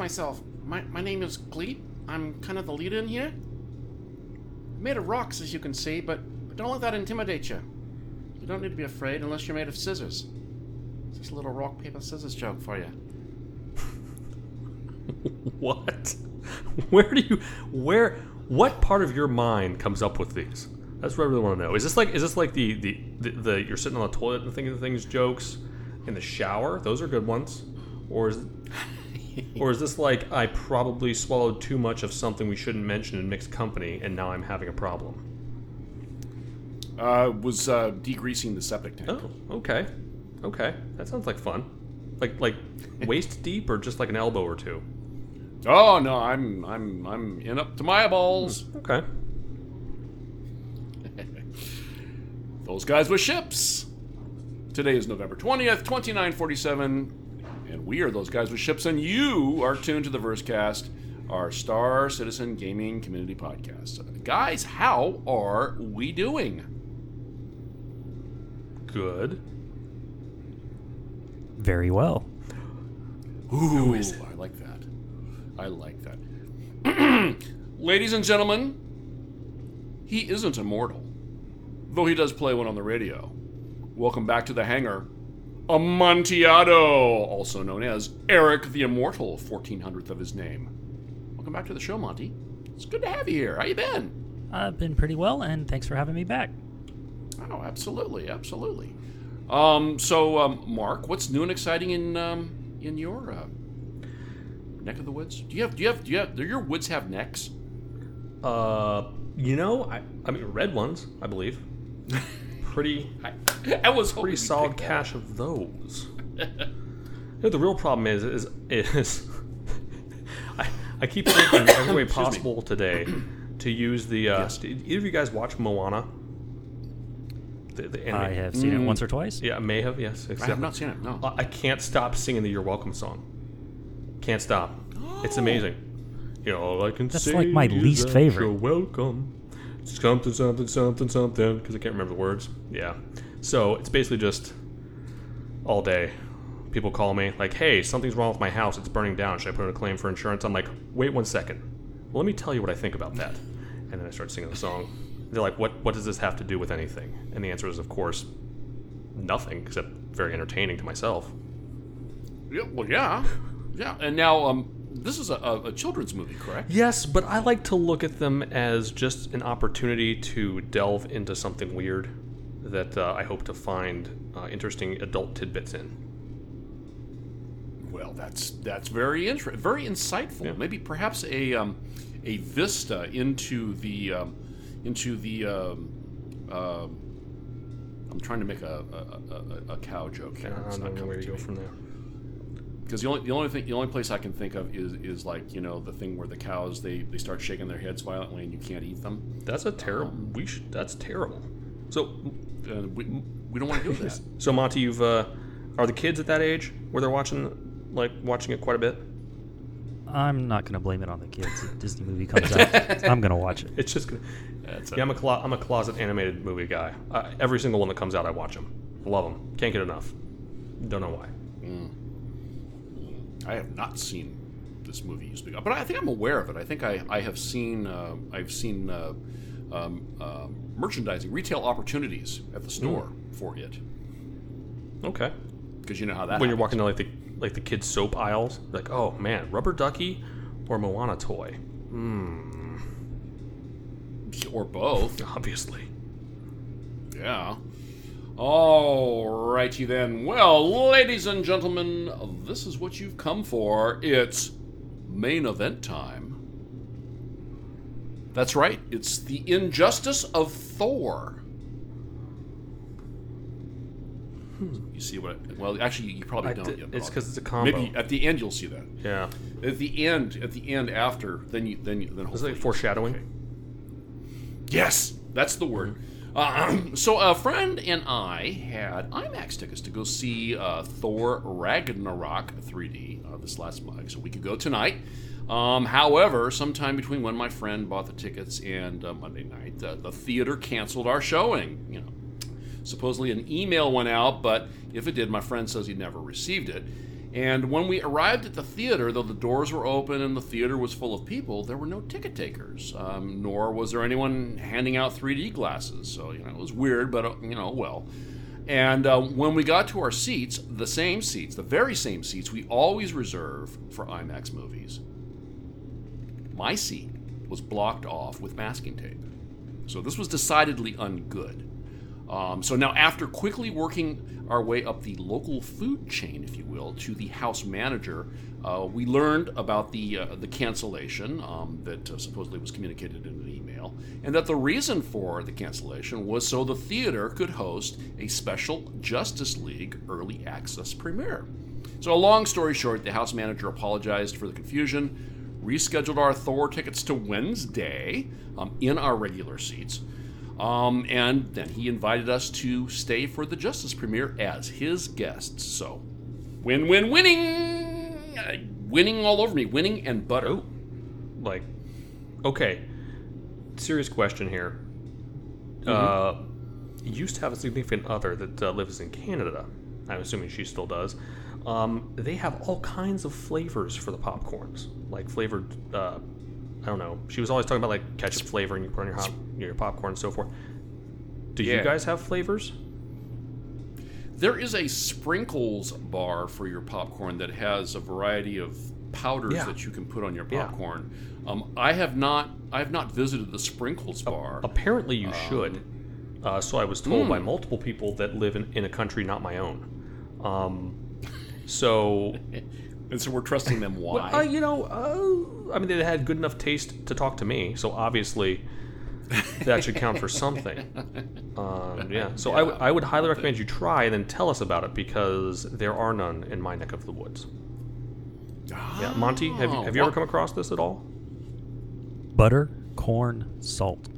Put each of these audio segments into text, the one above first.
myself. My, my name is Gleet. I'm kind of the leader in here. Made of rocks, as you can see, but don't let that intimidate you. You don't need to be afraid unless you're made of scissors. It's just a little rock, paper, scissors joke for you. What? Where do you where what part of your mind comes up with these? That's what I really want to know. Is this like is this like the the, the, the you're sitting on the toilet and thinking of things jokes in the shower? Those are good ones. Or is or is this like I probably swallowed too much of something we shouldn't mention in mixed company and now I'm having a problem? Uh, was uh, degreasing the septic tank. Oh, okay. Okay. That sounds like fun. Like like waist deep or just like an elbow or two? Oh no, I'm I'm I'm in up to my eyeballs. Okay. Those guys with ships. Today is November 20th, 2947, and we are those guys with ships, and you are tuned to the Versecast, our Star Citizen Gaming Community Podcast. Guys, how are we doing? Good. Very well. Ooh, I like that. I like that. Ladies and gentlemen, he isn't immortal, though he does play one on the radio. Welcome back to the hangar, Amontillado, also known as Eric the Immortal, 1400th of his name. Welcome back to the show, Monty. It's good to have you here. How you been? I've been pretty well, and thanks for having me back. Oh, absolutely, absolutely. Um, so, um, Mark, what's new and exciting in um, in your uh, neck of the woods? Do you have do you have do you have do your woods have necks? Uh, you know, I I mean red ones, I believe. Pretty I was pretty solid cash of those. you know, the real problem is is is I, I keep thinking every way possible today to use the. Uh, Yes. Did either of you guys watch Moana? The, the anime? I have seen it once or twice. Yeah, I may have. Yes, exactly. I have not seen it. No. I I can't stop singing the "You're Welcome" song. Can't stop. It's amazing. You know, all I can That's say like my is least that favorite. You're welcome. Something, something, something, something. Because I can't remember the words. Yeah. So it's basically just all day. People call me like, "Hey, something's wrong with my house. It's burning down. Should I put in a claim for insurance?" I'm like, "Wait one second. Well, let me tell you what I think about that." And then I start singing the song. They're like, "What? What does this have to do with anything?" And the answer is, of course, nothing except very entertaining to myself. Yeah, well, yeah, yeah. And now, um, this is a, a, children's movie, correct? Yes, but I like to look at them as just an opportunity to delve into something weird that uh, I hope to find uh, interesting adult tidbits in. Well, that's that's very inter- very insightful. Yeah. Maybe perhaps a um, a vista into the um, into the. Um, um I'm trying to make a a, a, a cow joke here. It's don't not know coming to go me. from there. Because the only the only thing the only place I can think of is is like you know the thing where the cows they, they start shaking their heads violently and you can't eat them. That's a terrible. We should. That's terrible. So, Uh, we, we don't want to do that. so Monty, you've uh, are the kids at that age where they're watching, like watching it quite a bit? I'm not going to blame it on the kids. If Disney movie comes out, I'm going to watch it. It's just. Gonna, That's yeah, I'm a clo- I'm a closet animated movie guy. Uh, every single one that comes out, I watch them. Love them. Can't get enough. Don't know why. I have not seen this movie you speak of, but I think I'm aware of it. I think I, I have seen uh, I've seen uh, um, uh, merchandising retail opportunities at the store for it Okay. because you know how that when you're happens. walking to like the like the kids soap aisles, like oh man, rubber ducky or Moana toy. Hmm. or both. Obviously. Yeah. All righty then. Well, ladies and gentlemen, this is what you've come for. It's main event time. That's right. It's the injustice of Thor. Hmm. You see what? Well, actually, you probably I don't did- yet. it's because it's a combo. Maybe at the end you'll see that. Yeah. At the end, at the end after, then you then you then Is it foreshadowing? Yes, that's the word. Mm-hmm. Uh, so a friend and I had IMAX tickets to go see uh, Thor Ragnarok 3D uh, this last month, so we could go tonight. Um, however, sometime between when my friend bought the tickets and uh, Monday night, the theater canceled our showing. You know, supposedly an email went out, but if it did, my friend says he never received it. And when we arrived at the theater, though the doors were open and the theater was full of people, there were no ticket takers, um, nor was there anyone handing out 3D glasses. So, you know, it was weird, but, uh, you know, well. And uh, when we got to our seats, the same seats, the very same seats we always reserve for IMAX movies, my seat was blocked off with masking tape. So this was decidedly ungood. Um, so now, after quickly working our way up the local food chain, if you will, to the house manager, uh, we learned about the uh, the cancellation um, that uh, supposedly was communicated in an email, and that the reason for the cancellation was so the theater could host a special Justice League early access premiere. So, a long story short, the house manager apologized for the confusion, rescheduled our Thor tickets to Wednesday um, in our regular seats. Um, and then he invited us to stay for the Justice premiere as his guests. So, win, win, winning, uh, winning all over me, winning and butter. Oh, like, okay. Serious question here. Uh, you used to have a significant other that uh, lives in Canada. I'm assuming she still does. Um, they have all kinds of flavors for the popcorns, like flavored. I don't know. She was always talking about like ketchup flavor and you put on your hot, your popcorn and so forth. Do you guys have flavors? There is a sprinkles bar for your popcorn that has a variety of powders Yeah. that you can put on your Yeah. popcorn. Um, I have not. I have not visited the sprinkles bar. Apparently, you should. Uh, so I was told by Hmm. multiple people that live in, in a country not my own. Um, so and so we're trusting them. Why? Well, uh, you know, uh, I mean, they had good enough taste to talk to me, so obviously that should count for something. Um, yeah, so I, w- I would highly recommend you try and then tell us about it because there are none in my neck of the woods. Yeah, Monty, have you, have you ever come across this at all? Butter, corn, salt.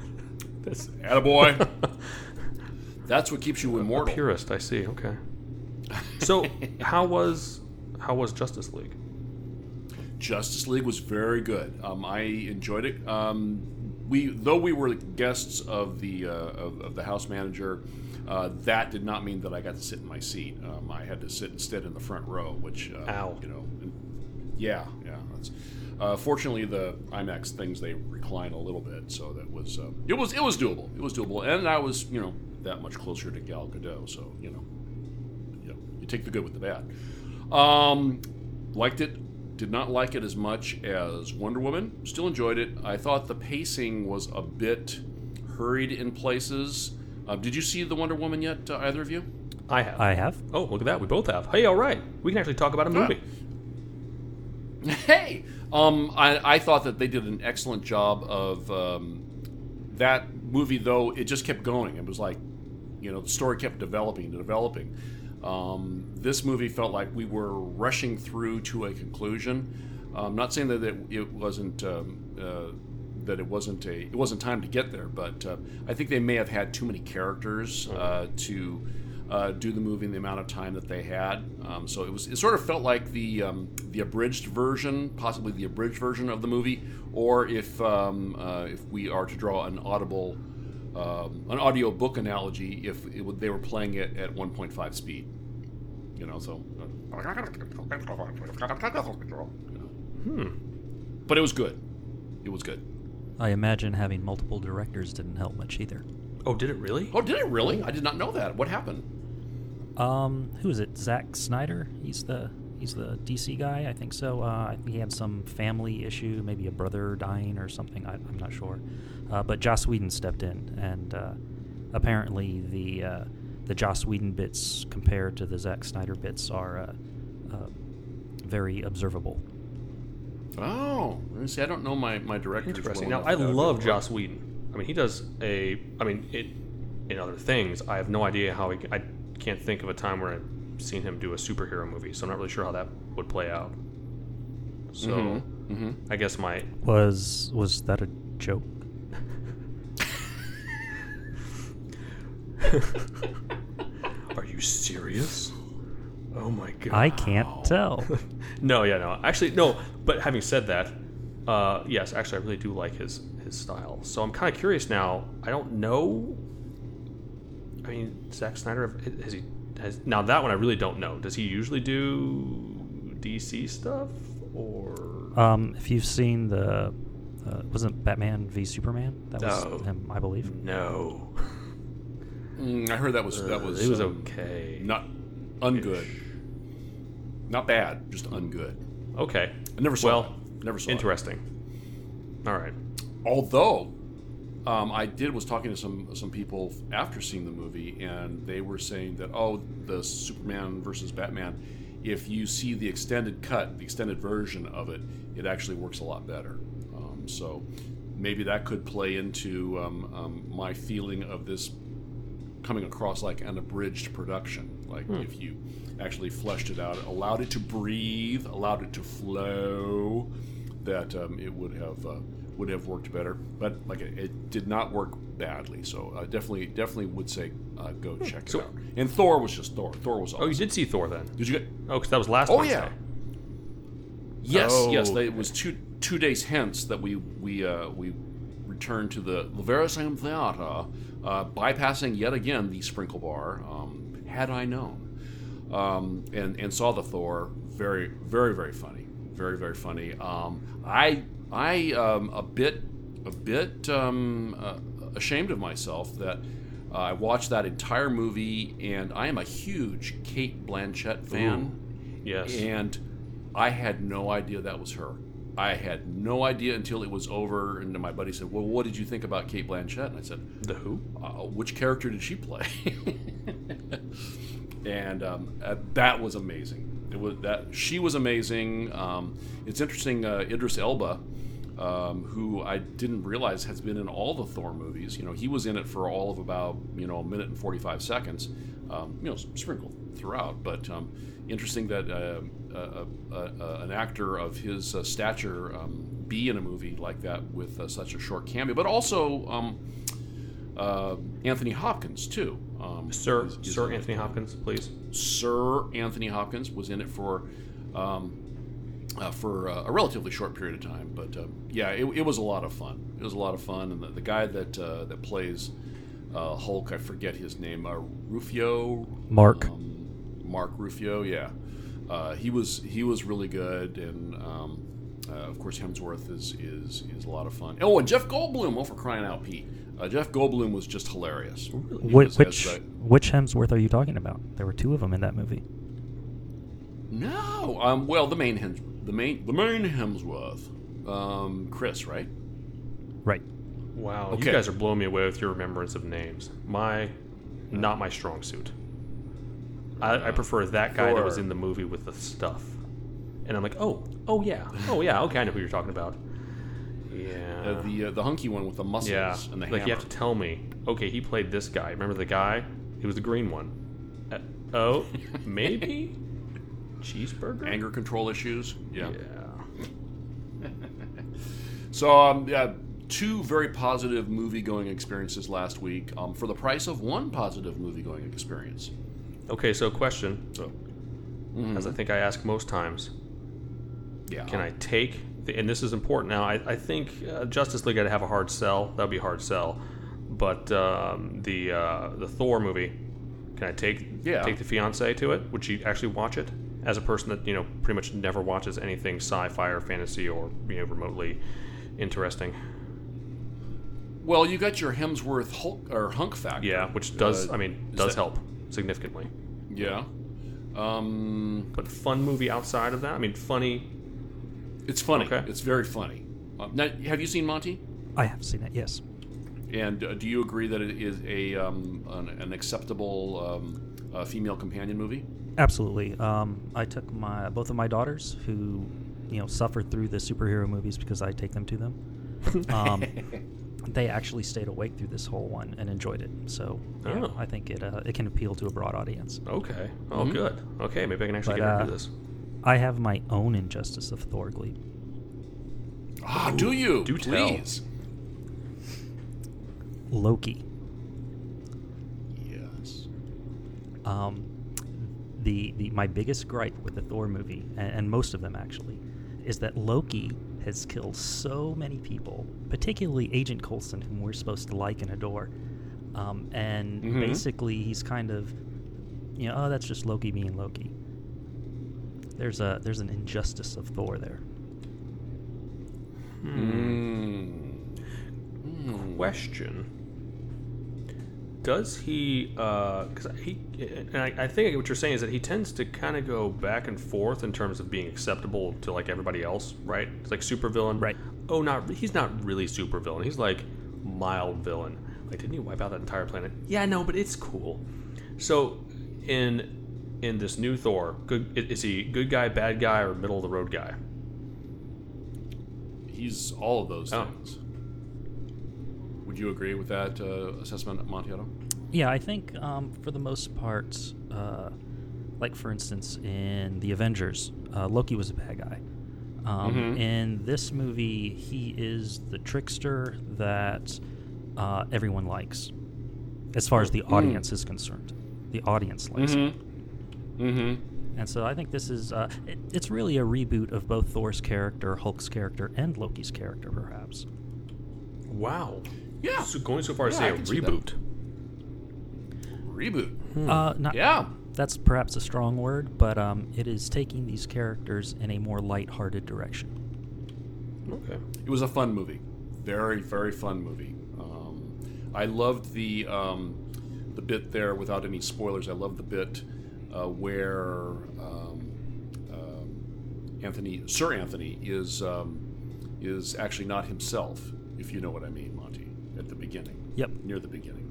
That's Attaboy. That's what keeps you a immortal. purist. I see. Okay. So how was how was Justice League? Justice League was very good. Um, I enjoyed it. Um, we, though we were guests of the uh, of, of the house manager, uh, that did not mean that I got to sit in my seat. Um, I had to sit instead in the front row, which uh, Ow. you know, yeah, yeah. That's, uh, fortunately, the IMAX things they recline a little bit, so that was uh, it was it was doable. It was doable, and I was you know that much closer to Gal Gadot, so you know, you, know, you take the good with the bad. Um, liked it. Did not like it as much as Wonder Woman. Still enjoyed it. I thought the pacing was a bit hurried in places. Uh, did you see the Wonder Woman yet, uh, either of you? I have. I have. oh, look at that. We both have. Hey, all right. We can actually talk about a movie. Hey, um, I, I thought that they did an excellent job of um, that movie. Though it just kept going. It was like, you know, the story kept developing and developing. Um, this movie felt like we were rushing through to a conclusion. I'm not saying that it, it wasn't um, uh, that it wasn't a it wasn't time to get there, but uh, I think they may have had too many characters uh, to uh, do the movie in the amount of time that they had. Um, so it was it sort of felt like the um, the abridged version, possibly the abridged version of the movie, or if um, uh, if we are to draw an audible um, an audio book analogy, if it, would- they were playing it at 1.5 speed, you know, so. Hmm. But it was good. It was good. I imagine having multiple directors didn't help much either. Oh, did it really? Oh, did it really? I did not know that. What happened? Um, who is it? Zack Snyder. He's the he's the DC guy. I think so. Uh, I think he had some family issue, maybe a brother dying or something. I, I'm not sure. Uh, but Joss Whedon stepped in, and uh, apparently the uh, the Joss Whedon bits compared to the Zack Snyder bits are uh, uh, very observable. Oh, see, I don't know my my directors. Interesting. well Now, I love Joss Whedon. I mean, he does a. I mean, it in other things. I have no idea how he. I can't think of a time where I've seen him do a superhero movie, so I'm not really sure how that would play out. So, Mhm. I guess my Was was that a joke? Are you serious? Oh my god. I can't tell. no, yeah, no. Actually, no. But having said that, uh, yes, actually, I really do like his his style. So I'm kind of curious now. I don't know. I mean, Zack Snyder has he has now that one I really don't know. Does he usually do DC stuff or? Um, if you've seen the, uh, wasn't Batman v Superman? That was No. him, I believe. No. Mm, I heard that was that Uh, was it was um, okay. not ungood, not bad, just ungood. Okay. I never saw Well, it. Never saw it. Interesting. All right. Although, um, I did was talking to some some people after seeing the movie, and they were saying that oh, the Superman versus Batman. If you see the extended cut, the extended version of it, it actually works a lot better. Um, so maybe that could play into um, um, my feeling of this coming across like an abridged production. Like if you actually fleshed it out, allowed it to breathe, allowed it to flow, that um, it would have uh, would have worked better. But like it, it did not work badly. So uh, definitely definitely would say uh, go check it So- out. And Thor was just Thor. Thor was awesome. Oh, you did see Thor then? Did you get? Oh, because that was last Oh Wednesday. yeah. Yes, Oh, yes. They, it was two two days hence that we we uh, we returned to the same theater, uh, bypassing yet again the Sprinkle Bar. Um, had I known, um, and and saw the Thor. Very very very funny. Very very funny. Um, I I um, a bit a bit um, uh, ashamed of myself that. Uh, I watched that entire movie, and I am a huge Cate Blanchett fan. Yes. And I had no idea that was her. I had no idea until it was over, and my buddy said, "Well, what did you think about Cate Blanchett?" And I said, the Who? uh, "Which character did she play?" and um, uh, that was amazing. It was that she was amazing. Um, it's interesting. Uh, Idris Elba, um, who I didn't realize has been in all the Thor movies. You know, he was in it for all of about you know a minute and forty five seconds. Um, you know, sprinkled throughout, but um, interesting that uh, uh, uh, uh, an actor of his uh, stature um, be in a movie like that with uh, such a short cameo, but also um, uh, Anthony Hopkins too. Um, Sir, Sir. Anthony Hopkins, please. Sir Anthony Hopkins was in it for um, uh, for uh, a relatively short period of time, but um, yeah, it, it was a lot of fun. It was a lot of fun, and the, the guy that uh, that plays uh, Hulk, I forget his name, uh, Rufio. Mark. Um, Mark Rufio, yeah, uh, he was he was really good, and um, uh, of course Hemsworth is is is a lot of fun. Oh, and Jeff Goldblum! Oh, for crying out, Pete! Uh, Jeff Goldblum was just hilarious. He Wh- was as which the- which Hemsworth are you talking about? There were two of them in that movie. No. Um, well, the main Hems, the main the main Hemsworth, um, Chris, right? Right. Wow, Okay. you guys are blowing me away with your remembrance of names. My, not my strong suit. I, I prefer that guy that was in the movie with the stuff. And I'm like, oh, oh yeah, oh yeah, okay, I know who you're talking about. Yeah. Uh, the uh, the hunky one with the muscles yeah. and the like hammer. you have to tell me. Okay, he played this guy. Remember the guy? He was the green one. Uh, oh, maybe cheeseburger. Anger control issues. Yeah. Yeah. So um, yeah, two very positive movie going experiences last week. Um, for the price of one positive movie going experience. Okay, so question, So. as I think I ask most times, Yeah. Can I take, the, and this is important now, I, I think uh, Justice League got to have a hard sell. That would be a hard sell. But um, the uh, the Thor movie, can I take Yeah. take the fiance to it? Would she actually watch it? As a person that you know pretty much never watches anything sci-fi or fantasy or you know remotely interesting. Well, you got your Hemsworth Hulk or Hunk factor. Yeah, which does Uh, I mean does that- help significantly. Yeah. Um, But fun movie outside of that, I mean funny. it's funny. Okay. It's very funny. Uh, now, have you seen Monty? I have seen it. Yes. And uh, do you agree that it is a um, an, an acceptable um, uh, female companion movie? Absolutely. Um, I took my both of my daughters who, you know, suffered through the superhero movies because I take them to them. Um, they actually stayed awake through this whole one and enjoyed it. So yeah, Oh. I think it uh, it can appeal to a broad audience. Okay. Oh, Mhm. good. Okay, maybe I can actually But, get uh, into this. I have my own injustice of Thor Gleep. Ah, do you? do tell. Please. Loki. Yes. Um, the, the my biggest gripe with the Thor movie, and, and most of them actually, is that Loki has killed so many people, particularly Agent Coulson, whom we're supposed to like and adore. Um, and Mhm. basically, he's kind of, you know, oh, that's just Loki being Loki. There's a there's an injustice of Thor there. Mm. Mm. Question. Does he? Uh, because he, and I, I think what you're saying is that he tends to kind of go back and forth in terms of being acceptable to like everybody else, right? It's like supervillain, Right. Oh, not he's not really supervillain. He's like mild villain. Like, didn't he wipe out that entire planet? Yeah, no, but it's cool. So, in in this new Thor, good is he good guy, bad guy, or middle of the road guy? He's all of those Oh. things. Would you agree with that uh, assessment, Montiato? Yeah, I think um, for the most part, uh, like for instance in the Avengers, uh, Loki was a bad guy. Um, Mhm. In this movie, he is the trickster that uh, everyone likes, as far as the audience is concerned. The audience likes. Mm-hmm. Mm-hmm. And so I think this is uh, it, it's really a reboot of both Thor's character, Hulk's character, and Loki's character, perhaps. Wow. Yeah. So going so far as Yeah, to say a can see that. reboot. Reboot. Uh, not, Yeah. that's perhaps a strong word, but um, it is taking these characters in a more light-hearted direction. Okay. It was a fun movie. Very, very fun movie. Um, I loved the um, the bit there, without any spoilers. I loved the bit uh, where um, um, Anthony, Sir Anthony, is um, is actually not himself, if you know what I mean, Monty, at the beginning. Yep. Near the beginning.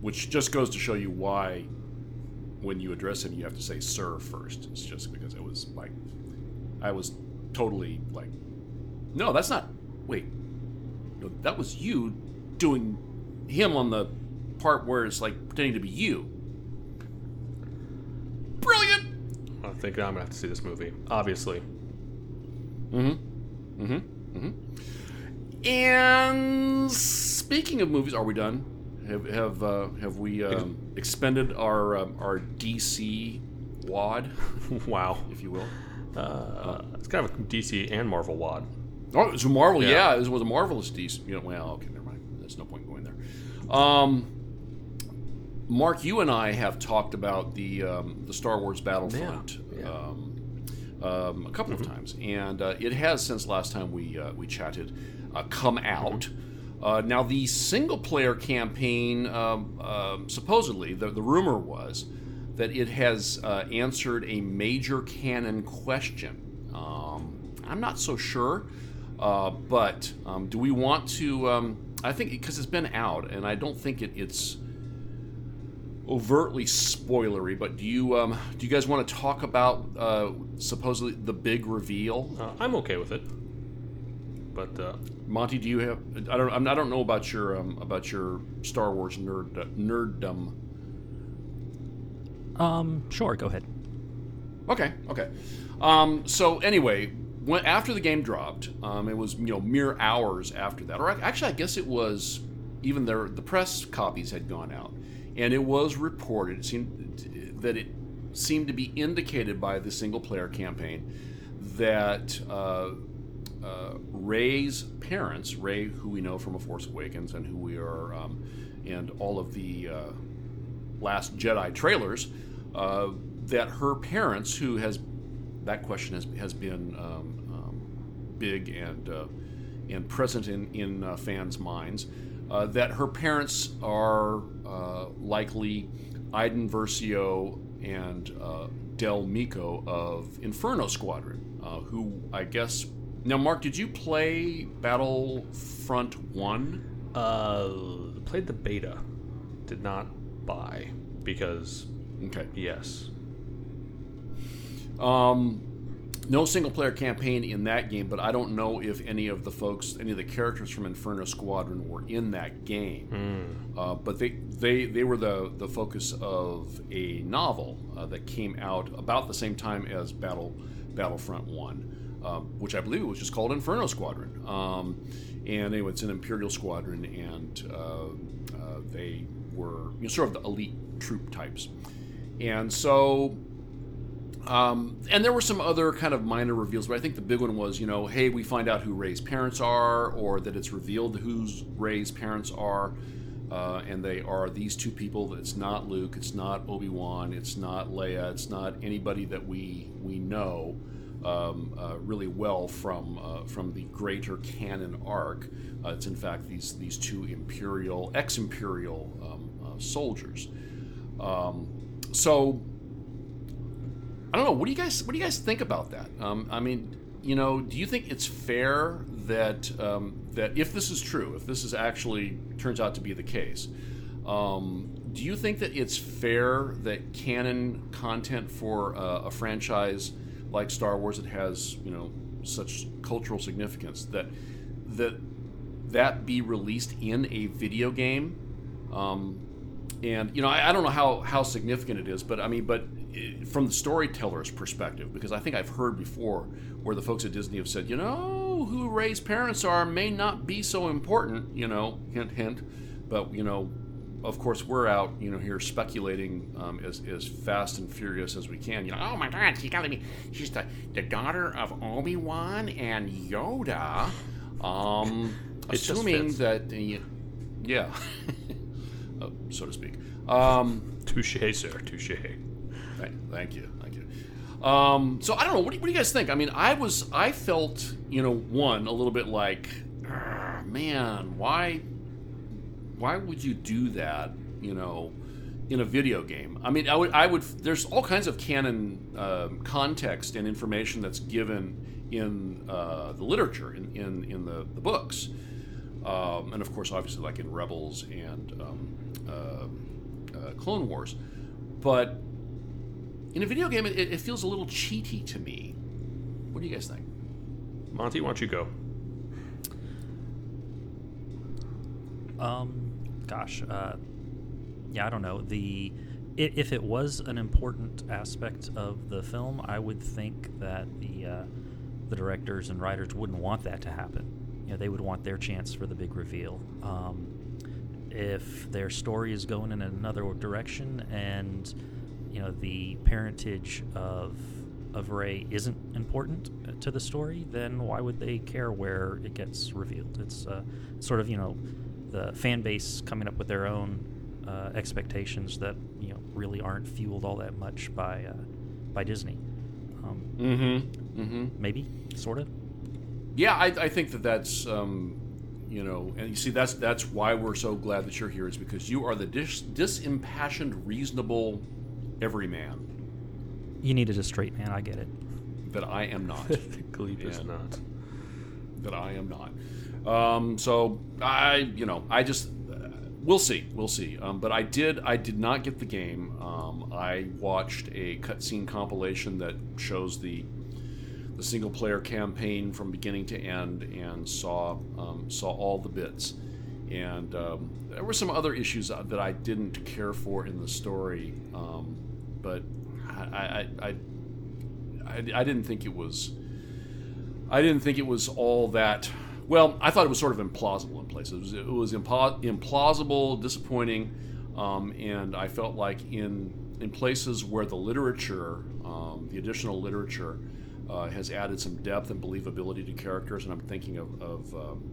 Which just goes to show you why, when you address him, you have to say "Sir" first. It's just because it was like, I was totally like, no, that's not. Wait, no, that was you doing him on the part where it's like pretending to be you. Brilliant. I think I'm gonna have to see this movie. Obviously. Mm-hmm. Mm-hmm. Mm-hmm. And speaking of movies, are we done? Have have uh, have we um, expended our um, our DC wad, wow. if you will? Uh, it's kind of a DC and Marvel wad. Oh, it's a Marvel. Yeah. Yeah, it was a marvelous DC. You know, well, okay, never mind. There's no point going there. Um, Mark, you and I have talked about the um, the Star Wars Battlefront Yeah, yeah. Um, um, a couple of times, and uh, it has since last time we uh, we chatted come out. Uh, now, the single player campaign, um, supposedly, the, the rumor was that it has uh, answered a major canon question. Um, I'm not so sure, uh, but um, do we want to? Um, I think because it's been out, and I don't think it, it's overtly spoilery. But do you do you guys want to talk about uh, supposedly the big reveal? Uh, I'm okay with it. But uh, Monty, do you have? I don't. I'm- I don't know about your um, about your Star Wars nerd nerddom. Um, sure, go ahead. Okay, okay. Um, so anyway, when after the game dropped, um, it was you know mere hours after that, or actually, I guess it was even their the press copies had gone out, and it was reported. It seemed that it seemed to be indicated by the single player campaign that uh, uh, Rey's parents, Rey, who we know from A Force Awakens, and who we are, um, and all of the uh, Last Jedi trailers, uh, that her parents, who has that question has has been um, um, big and uh, and present in in uh, fans' minds, uh, that her parents are likely Iden Versio and Del Meeko of Inferno Squadron, uh, who I guess. Now, Mark, did you play Battlefront One? Uh, played the beta. Did not buy because. Okay. Yes. Um, no single player campaign in that game, but I don't know if any of the folks, any of the characters from Inferno Squadron were in that game. Mm. Uh, but they, they, they were the, the focus of a novel uh, that came out about the same time as Battle Battlefront 1 um, which I believe it was just called Inferno Squadron. Um, and anyway, it's an Imperial squadron, and uh, uh, they were you know, sort of the elite troop types. And so, um, and there were some other kind of minor reveals, but I think the big one was, you know, hey, we find out who Rey's parents are, or that it's revealed who's Rey's parents are. Uh, and they are these two people. It's not Luke. It's not Obi Wan. It's not Leia. It's not anybody that we we know um, uh, really well from uh, from the greater canon arc. Uh, it's in fact these these two Imperial, ex-Imperial um, uh, soldiers. Um, so I don't know. What do you guys What do you guys think about that? Um, I mean, you know, do you think it's fair that um, that if this is true, if this is actually turns out to be the case, um, do you think that it's fair that canon content for uh, a franchise like Star Wars it has you know such cultural significance that that that be released in a video game? Um, and you know, I, I don't know how how significant it is, but I mean, but eh, from the storyteller's perspective, because I think I've heard before where the folks at Disney have said, you know, who Rey's parents are may not be so important, you know, hint hint, but you know, of course we're out, you know, here speculating um, as as fast and furious as we can. You know, oh my God, she's got to be, she's the the daughter of Obi Wan and Yoda. Um, assuming that, uh, yeah, uh, so to speak. Um, Touche, sir. Touche. Thank, thank you, thank you. Um, so I don't know. What do, you, what do you guys think? I mean, I was, I felt, you know, one a little bit like, "Ah, man, why, why would you do that? You know, in a video game. I mean, I would, I would. There's all kinds of canon um context and information that's given in uh, the literature, in in, in the, the books, um, and of course, obviously, like in Rebels and um, uh, uh, Clone Wars, but in a video game, it, it feels a little cheaty to me. What do you guys think? Monty, why don't you go? Um, gosh, uh, yeah, I don't know. The if it was an important aspect of the film, I would think that the uh, the directors and writers wouldn't want that to happen. You know, they would want their chance for the big reveal. Um, if their story is going in another direction, and you know the parentage of of Rey isn't important to the story, then why would they care where it gets revealed? It's uh, sort of you know the fan base coming up with their own uh, expectations that you know really aren't fueled all that much by uh, by Disney. Um, Mm-hmm. Mm-hmm. maybe, sort of. Yeah, I, I think that that's um, you know, and you see that's that's why we're so glad that you're here is because you are the dis- disimpassioned, reasonable everyman You needed a straight man. I get it. that I am not. Gleep is not. that I am not. Um, so I, you know, I just we'll see, we'll see. Um, but I did, I did not get the game. Um, I watched a cutscene compilation that shows the the single player campaign from beginning to end and saw um, saw all the bits. And um, there were some other issues that I didn't care for in the story, um, but I, I, I, I, I didn't think it was. I didn't think it was all that. Well, I thought it was sort of implausible in places. It was, it was impo- implausible, disappointing, um, and I felt like in in places where the literature, um, the additional literature, uh, has added some depth and believability to characters, and I'm thinking of of, um,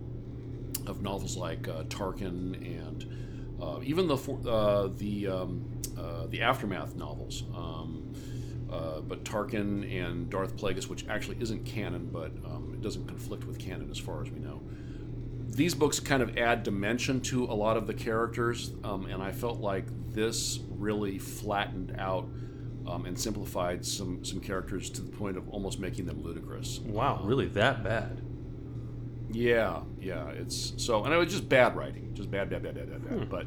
of novels like uh, Tarkin and uh, even the uh, the um, uh, the aftermath novels. Uh, but Tarkin and Darth Plagueis, which actually isn't canon, but um, it doesn't conflict with canon as far as we know. These books kind of add dimension to a lot of the characters, um, and I felt like this really flattened out um, and simplified some some characters to the point of almost making them ludicrous. Wow, really that bad? Yeah, yeah. It's so, and it was just bad writing, just bad, bad, bad, bad, bad, bad. But,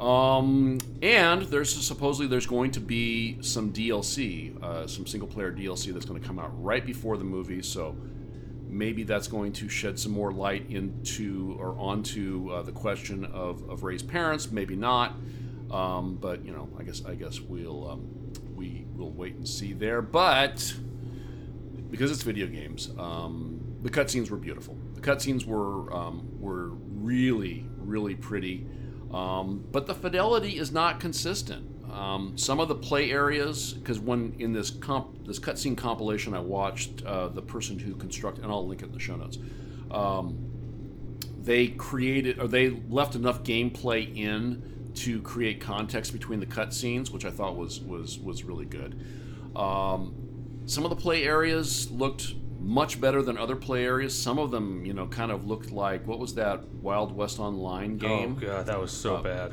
um, and there's supposedly there's going to be some DLC, uh, some single player DLC that's going to come out right before the movie. So maybe that's going to shed some more light into or onto uh, the question of, of Rey's parents. Maybe not. Um, but you know, I guess I guess we'll um, we will wait and see there. But because it's video games, um, the cutscenes were beautiful. The cutscenes were um, were really really pretty, um, but the fidelity is not consistent. Um, some of the play areas, because when in this comp this cutscene compilation, I watched uh, the person who constructed, and I'll link it in the show notes. Um, they created or they left enough gameplay in to create context between the cutscenes, which I thought was was was really good. Um, some of the play areas looked much better than other play areas. Some of them, you know, kind of looked like what was that Wild West Online game? Oh god, that was so Uh, bad.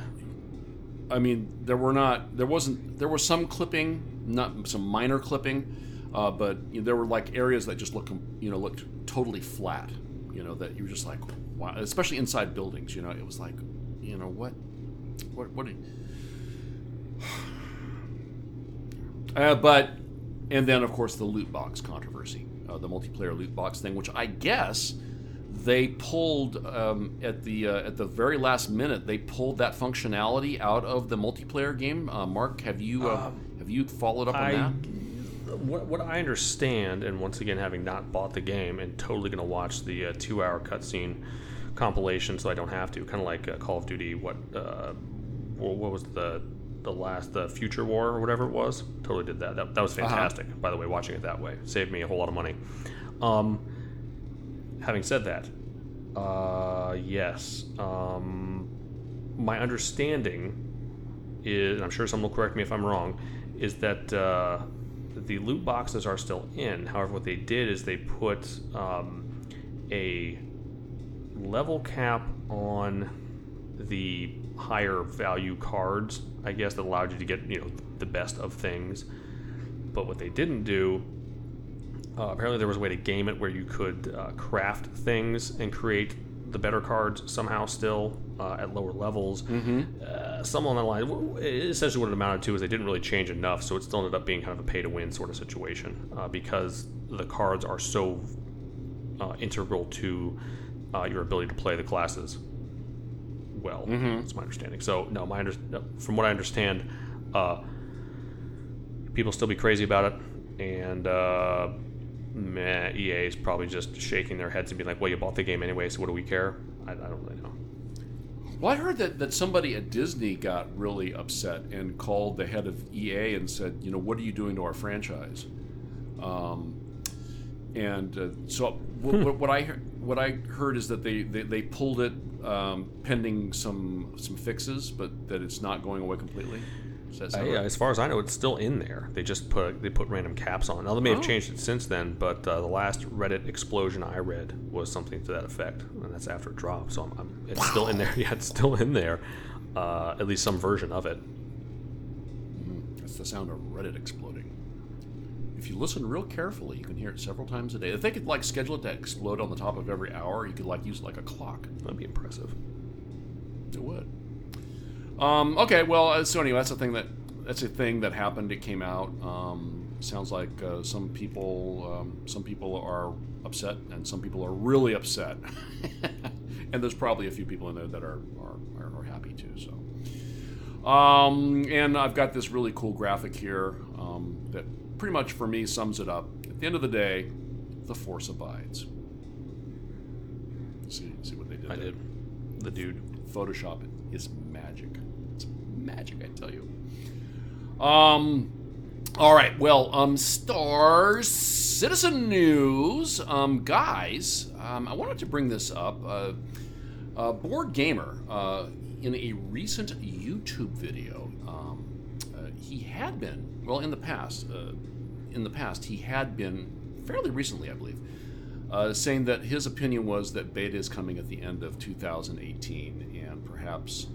I mean, there were not, there wasn't, there was some clipping, not some minor clipping, uh, but you know, there were like areas that just looked, you know, looked totally flat. You know, that you were just like, wow, especially inside buildings. You know, it was like, you know, what, what, what? Uh, but, and then of course the loot box controversy, uh, the multiplayer loot box thing, which I guess they pulled um, at the uh, at the very last minute. They pulled that functionality out of the multiplayer game. Uh, Mark, have you uh, have you followed up on that? what, what I understand, and once again, having not bought the game and totally going to watch the uh, two-hour cutscene compilation, so I don't have to. Kind of like uh, Call of Duty. What uh, what what was the the last the Future War or whatever it was? Totally did that. That, that was fantastic. By the way, watching it that way saved me a whole lot of money. Um, having said that, uh, yes, um, my understanding is, and I'm sure someone will correct me if I'm wrong, is that uh, the loot boxes are still in. However, what they did is they put um, a level cap on the higher value cards, I guess, that allowed you to get you know the best of things. But what they didn't do uh, apparently, there was a way to game it where you could uh, craft things and create the better cards somehow still uh, at lower levels. Mm-hmm. Uh, something along that line. Essentially, what it amounted to is they didn't really change enough, so it still ended up being kind of a pay to win sort of situation uh, because the cards are so uh, integral to uh, your ability to play the classes well. That's my understanding. So, no, my under- from what I understand, uh, people still be crazy about it, and uh, meh, EA is probably just shaking their heads and being like, "Well, you bought the game anyway, so what do we care?" I, I don't really know. Well, I heard that, that somebody at Disney got really upset and called the head of EA and said, you know, what are you doing to our franchise? Um, and uh, so what, what, what I what I heard is that they, they, they pulled it um, pending some some fixes, but that it's not going away completely. Uh, yeah, right? as far as I know, it's still in there. They just put they put random caps on. Now they may have Oh. changed it since then, but uh, the last Reddit explosion I read was something to that effect, and that's after it dropped. So I'm, I'm, it's still in there. Yeah, it's still in there. Uh, at least some version of it. That's the sound of Reddit exploding. If you listen real carefully, you can hear it several times a day. If they could like schedule it to explode on the top of every hour, you could like use like a clock. That'd be impressive. It would. Um, okay, well, uh, so anyway, that's a thing that that's a thing that happened. It came out. Um, sounds like uh, some people um, some people are upset, and some people are really upset. and there's probably a few people in there that are are, are, are happy too. So, um, and I've got this really cool graphic here um, that pretty much for me sums it up. At the end of the day, the force abides. See, see what they did. I there? did. The dude. Photoshop is magic. It's magic, I tell you. Um, all right. Well, um, stars, citizen news. Um, guys, um, I wanted to bring this up. Uh, uh, BoredGamer, uh, in a recent YouTube video, um, he had been well in the past. Uh, in the past, he had been fairly recently, I believe, uh, saying that his opinion was that beta is coming at the end of 2018 and perhaps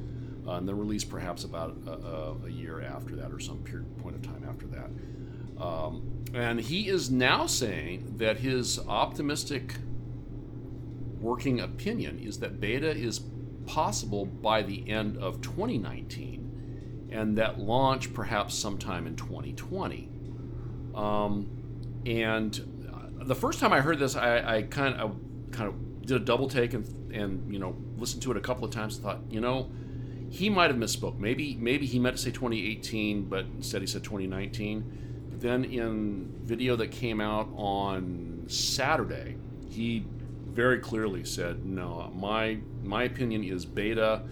uh, and the release perhaps about a, a, year after that or some period point of time after that. Um, and he is now saying that his optimistic working opinion is that beta is possible by the end of 2019, and that launch perhaps sometime in 2020. Um, and uh, the first time I heard this, I, I kind of kind of did a double take and and you know listened to it a couple of times and thought, you know, he might have misspoke. Maybe maybe he meant to say 2018, but instead he said 2019. But then in video that came out on Saturday, he very clearly said, no, my my opinion is beta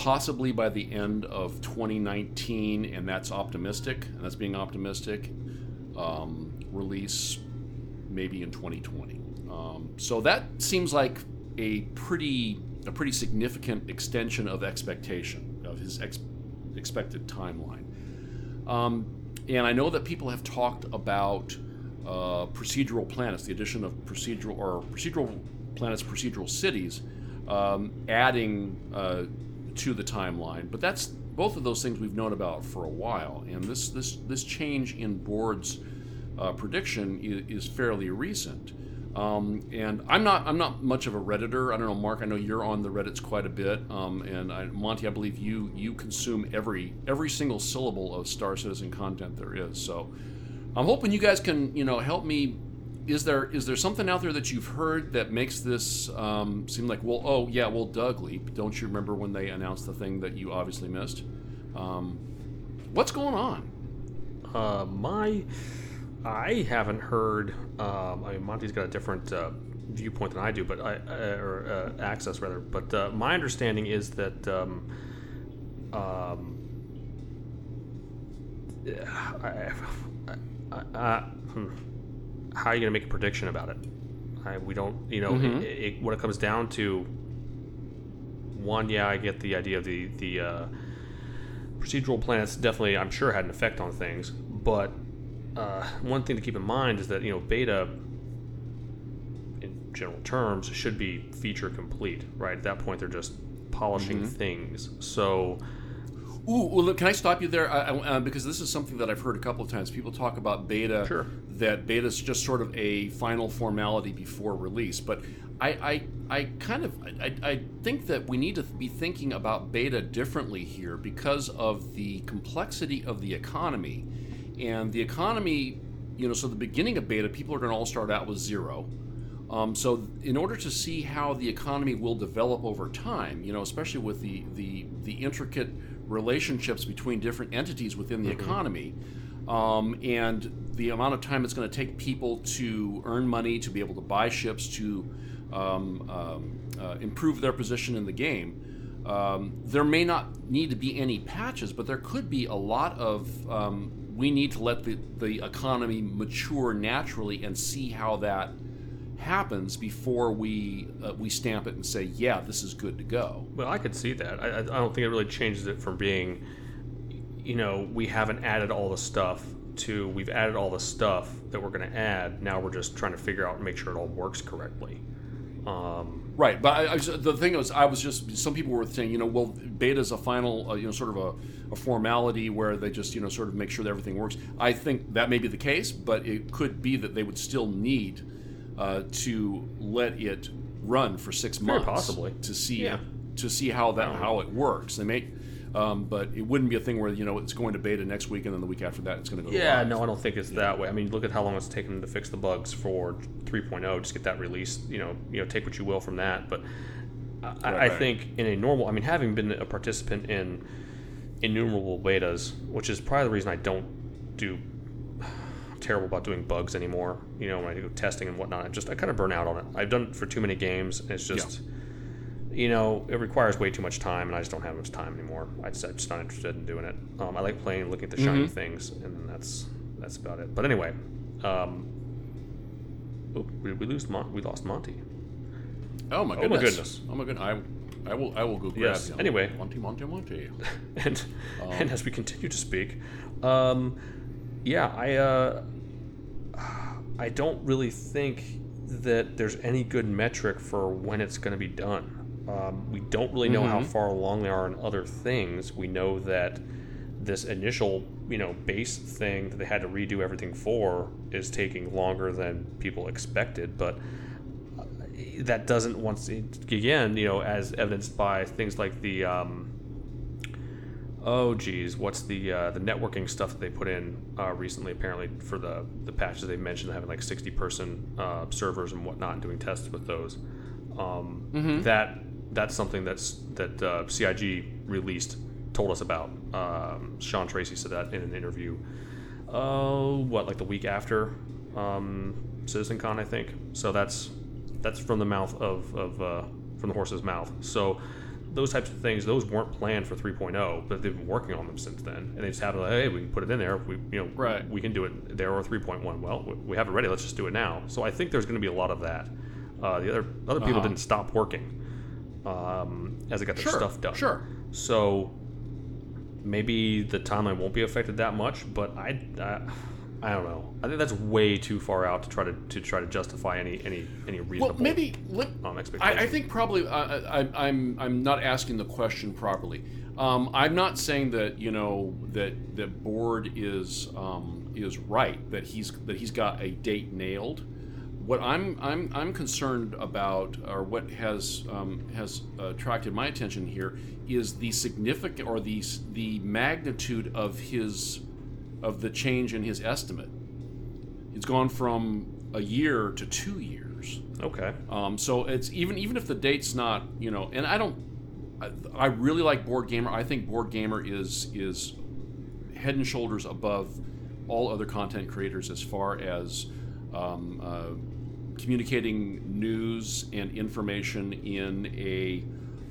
possibly by the end of 2019, and that's optimistic, and that's being optimistic. Um, release maybe in 2020. Um, so that seems like a pretty a pretty significant extension of expectation of his ex- expected timeline. Um, and I know that people have talked about uh, procedural planets, the addition of procedural or procedural planets, procedural cities, um, adding uh, to the timeline. But that's both of those things we've known about for a while, and this this this change in Bored's uh, prediction is, is, fairly recent. Um, and I'm not I'm not much of a redditor. I don't know, Mark. I know you're on the Reddit's quite a bit, um, and I, Monty, I believe you you consume every every single syllable of Star Citizen content there is. So I'm hoping you guys can you know help me. Is there is there something out there that you've heard that makes this um, seem like well oh yeah well Doug Leap don't you remember when they announced the thing that you obviously missed? Um, what's going on? Uh, my I haven't heard. Um, I mean, Monty's got a different uh, viewpoint than I do, but I uh, or uh, access rather. But uh, my understanding is that. Um, um, I, I, hmm. How are you going to make a prediction about it? I, we don't, you know, mm-hmm. it, it, what it comes down to. One, yeah, I get the idea of the the uh, procedural planets. Definitely, I'm sure had an effect on things, but uh, one thing to keep in mind is that you know beta in general terms should be feature complete right at that point they're just polishing mm-hmm. things so Ooh, well, look, can I stop you there? I, I, uh, because this is something that I've heard a couple of times. People talk about beta, sure. That beta is just sort of a final formality before release. But I, I, I kind of, I, I think that we need to be thinking about beta differently here because of the complexity of the economy and the economy, you know, so the beginning of beta, people are going to all start out with zero. Um, so, in order to see how the economy will develop over time, you know, especially with the the, the intricate relationships between different entities within the mm-hmm. economy, um, and the amount of time it's going to take people to earn money, to be able to buy ships, to um, um, uh, improve their position in the game, um, there may not need to be any patches, but there could be a lot of um, we need to let the, the economy mature naturally and see how that happens before we uh, we stamp it and say, yeah, this is good to go. Well, I could see that. I, I don't think it really changes it from being, you know, we haven't added all the stuff to we've added all the stuff that we're going to add. Now we're just trying to figure out and make sure it all works correctly. Um, right, but I, I, the thing was, I was just some people were saying, you know, well, beta is a final, uh, you know, sort of a, a, formality where they just, you know, sort of make sure that everything works. I think that may be the case, but it could be that they would still need uh, to let it run for six months, possibly, to see yeah. to see how that how it works. They may um, but it wouldn't be a thing where you know it's going to beta next week and then the week after that it's going to go. Yeah, live. no, I don't think it's yeah. that way. I mean, look at how long it's taken to fix the bugs for 3.0. Just get that released. You know, you know, take what you will from that. But I, right, I right. think in a normal, I mean, having been a participant in innumerable betas, which is probably the reason I don't do terrible about doing bugs anymore. You know, when I do testing and whatnot, I just I kind of burn out on it. I've done it for too many games. it's just. Yeah you know, it requires way too much time, and I just don't have much time anymore. I just, I'm just not interested in doing it. Um, I like playing, looking at the shiny mm-hmm. things, and that's that's about it. But anyway, um, oh, we, we lose Mon- we lost Monty. Oh my goodness! Oh my goodness! Oh my goodness! I, I will I will go grab yes. Anyway, Monty Monty Monty. and um, and as we continue to speak, um, yeah, I uh, I don't really think that there's any good metric for when it's going to be done. Um, we don't really know mm-hmm. how far along they are in other things. We know that this initial, you know, base thing that they had to redo everything for is taking longer than people expected. But uh, that doesn't once again, you know, as evidenced by things like the um, oh geez, what's the uh, the networking stuff that they put in uh, recently? Apparently for the the patches they mentioned having like sixty person uh, servers and whatnot, and doing tests with those. Um, That that's something that's that uh, CIG released told us about. Um, Sean Tracy said that in an interview. Oh, what like the week after um, CitizenCon, I think. So that's that's from the mouth of, of uh, from the horse's mouth. So those types of things, those weren't planned for 3.0, but they've been working on them since then, and they just have like, hey, we can put it in there. We you know Right. we can do it there or 3.1. Well, we- we have it ready. Let's just do it now. So I think there's going to be a lot of that. Uh, the other other people Uh-huh. didn't stop working um, as they got their Sure, stuff done. sure. So maybe the timeline won't be affected that much, but I, I, I don't know. I think that's way too far out to try to to try to justify any any any reasonable. Well, maybe let, um, I, expectation. I think probably I, I, I'm I'm not asking the question properly. Um, I'm not saying that you know that that Bored is um, is right that he's that he's got a date nailed. What I'm I'm I'm concerned about, or what has um, has attracted my attention here, is the significant or the the magnitude of his of the change in his estimate. It's gone from a year to two years. okay. Um, so it's even even if the date's not you know, and I don't, I, I really like BoredGamer. I think BoredGamer is is head and shoulders above all other content creators as far as um, uh, communicating news and information in a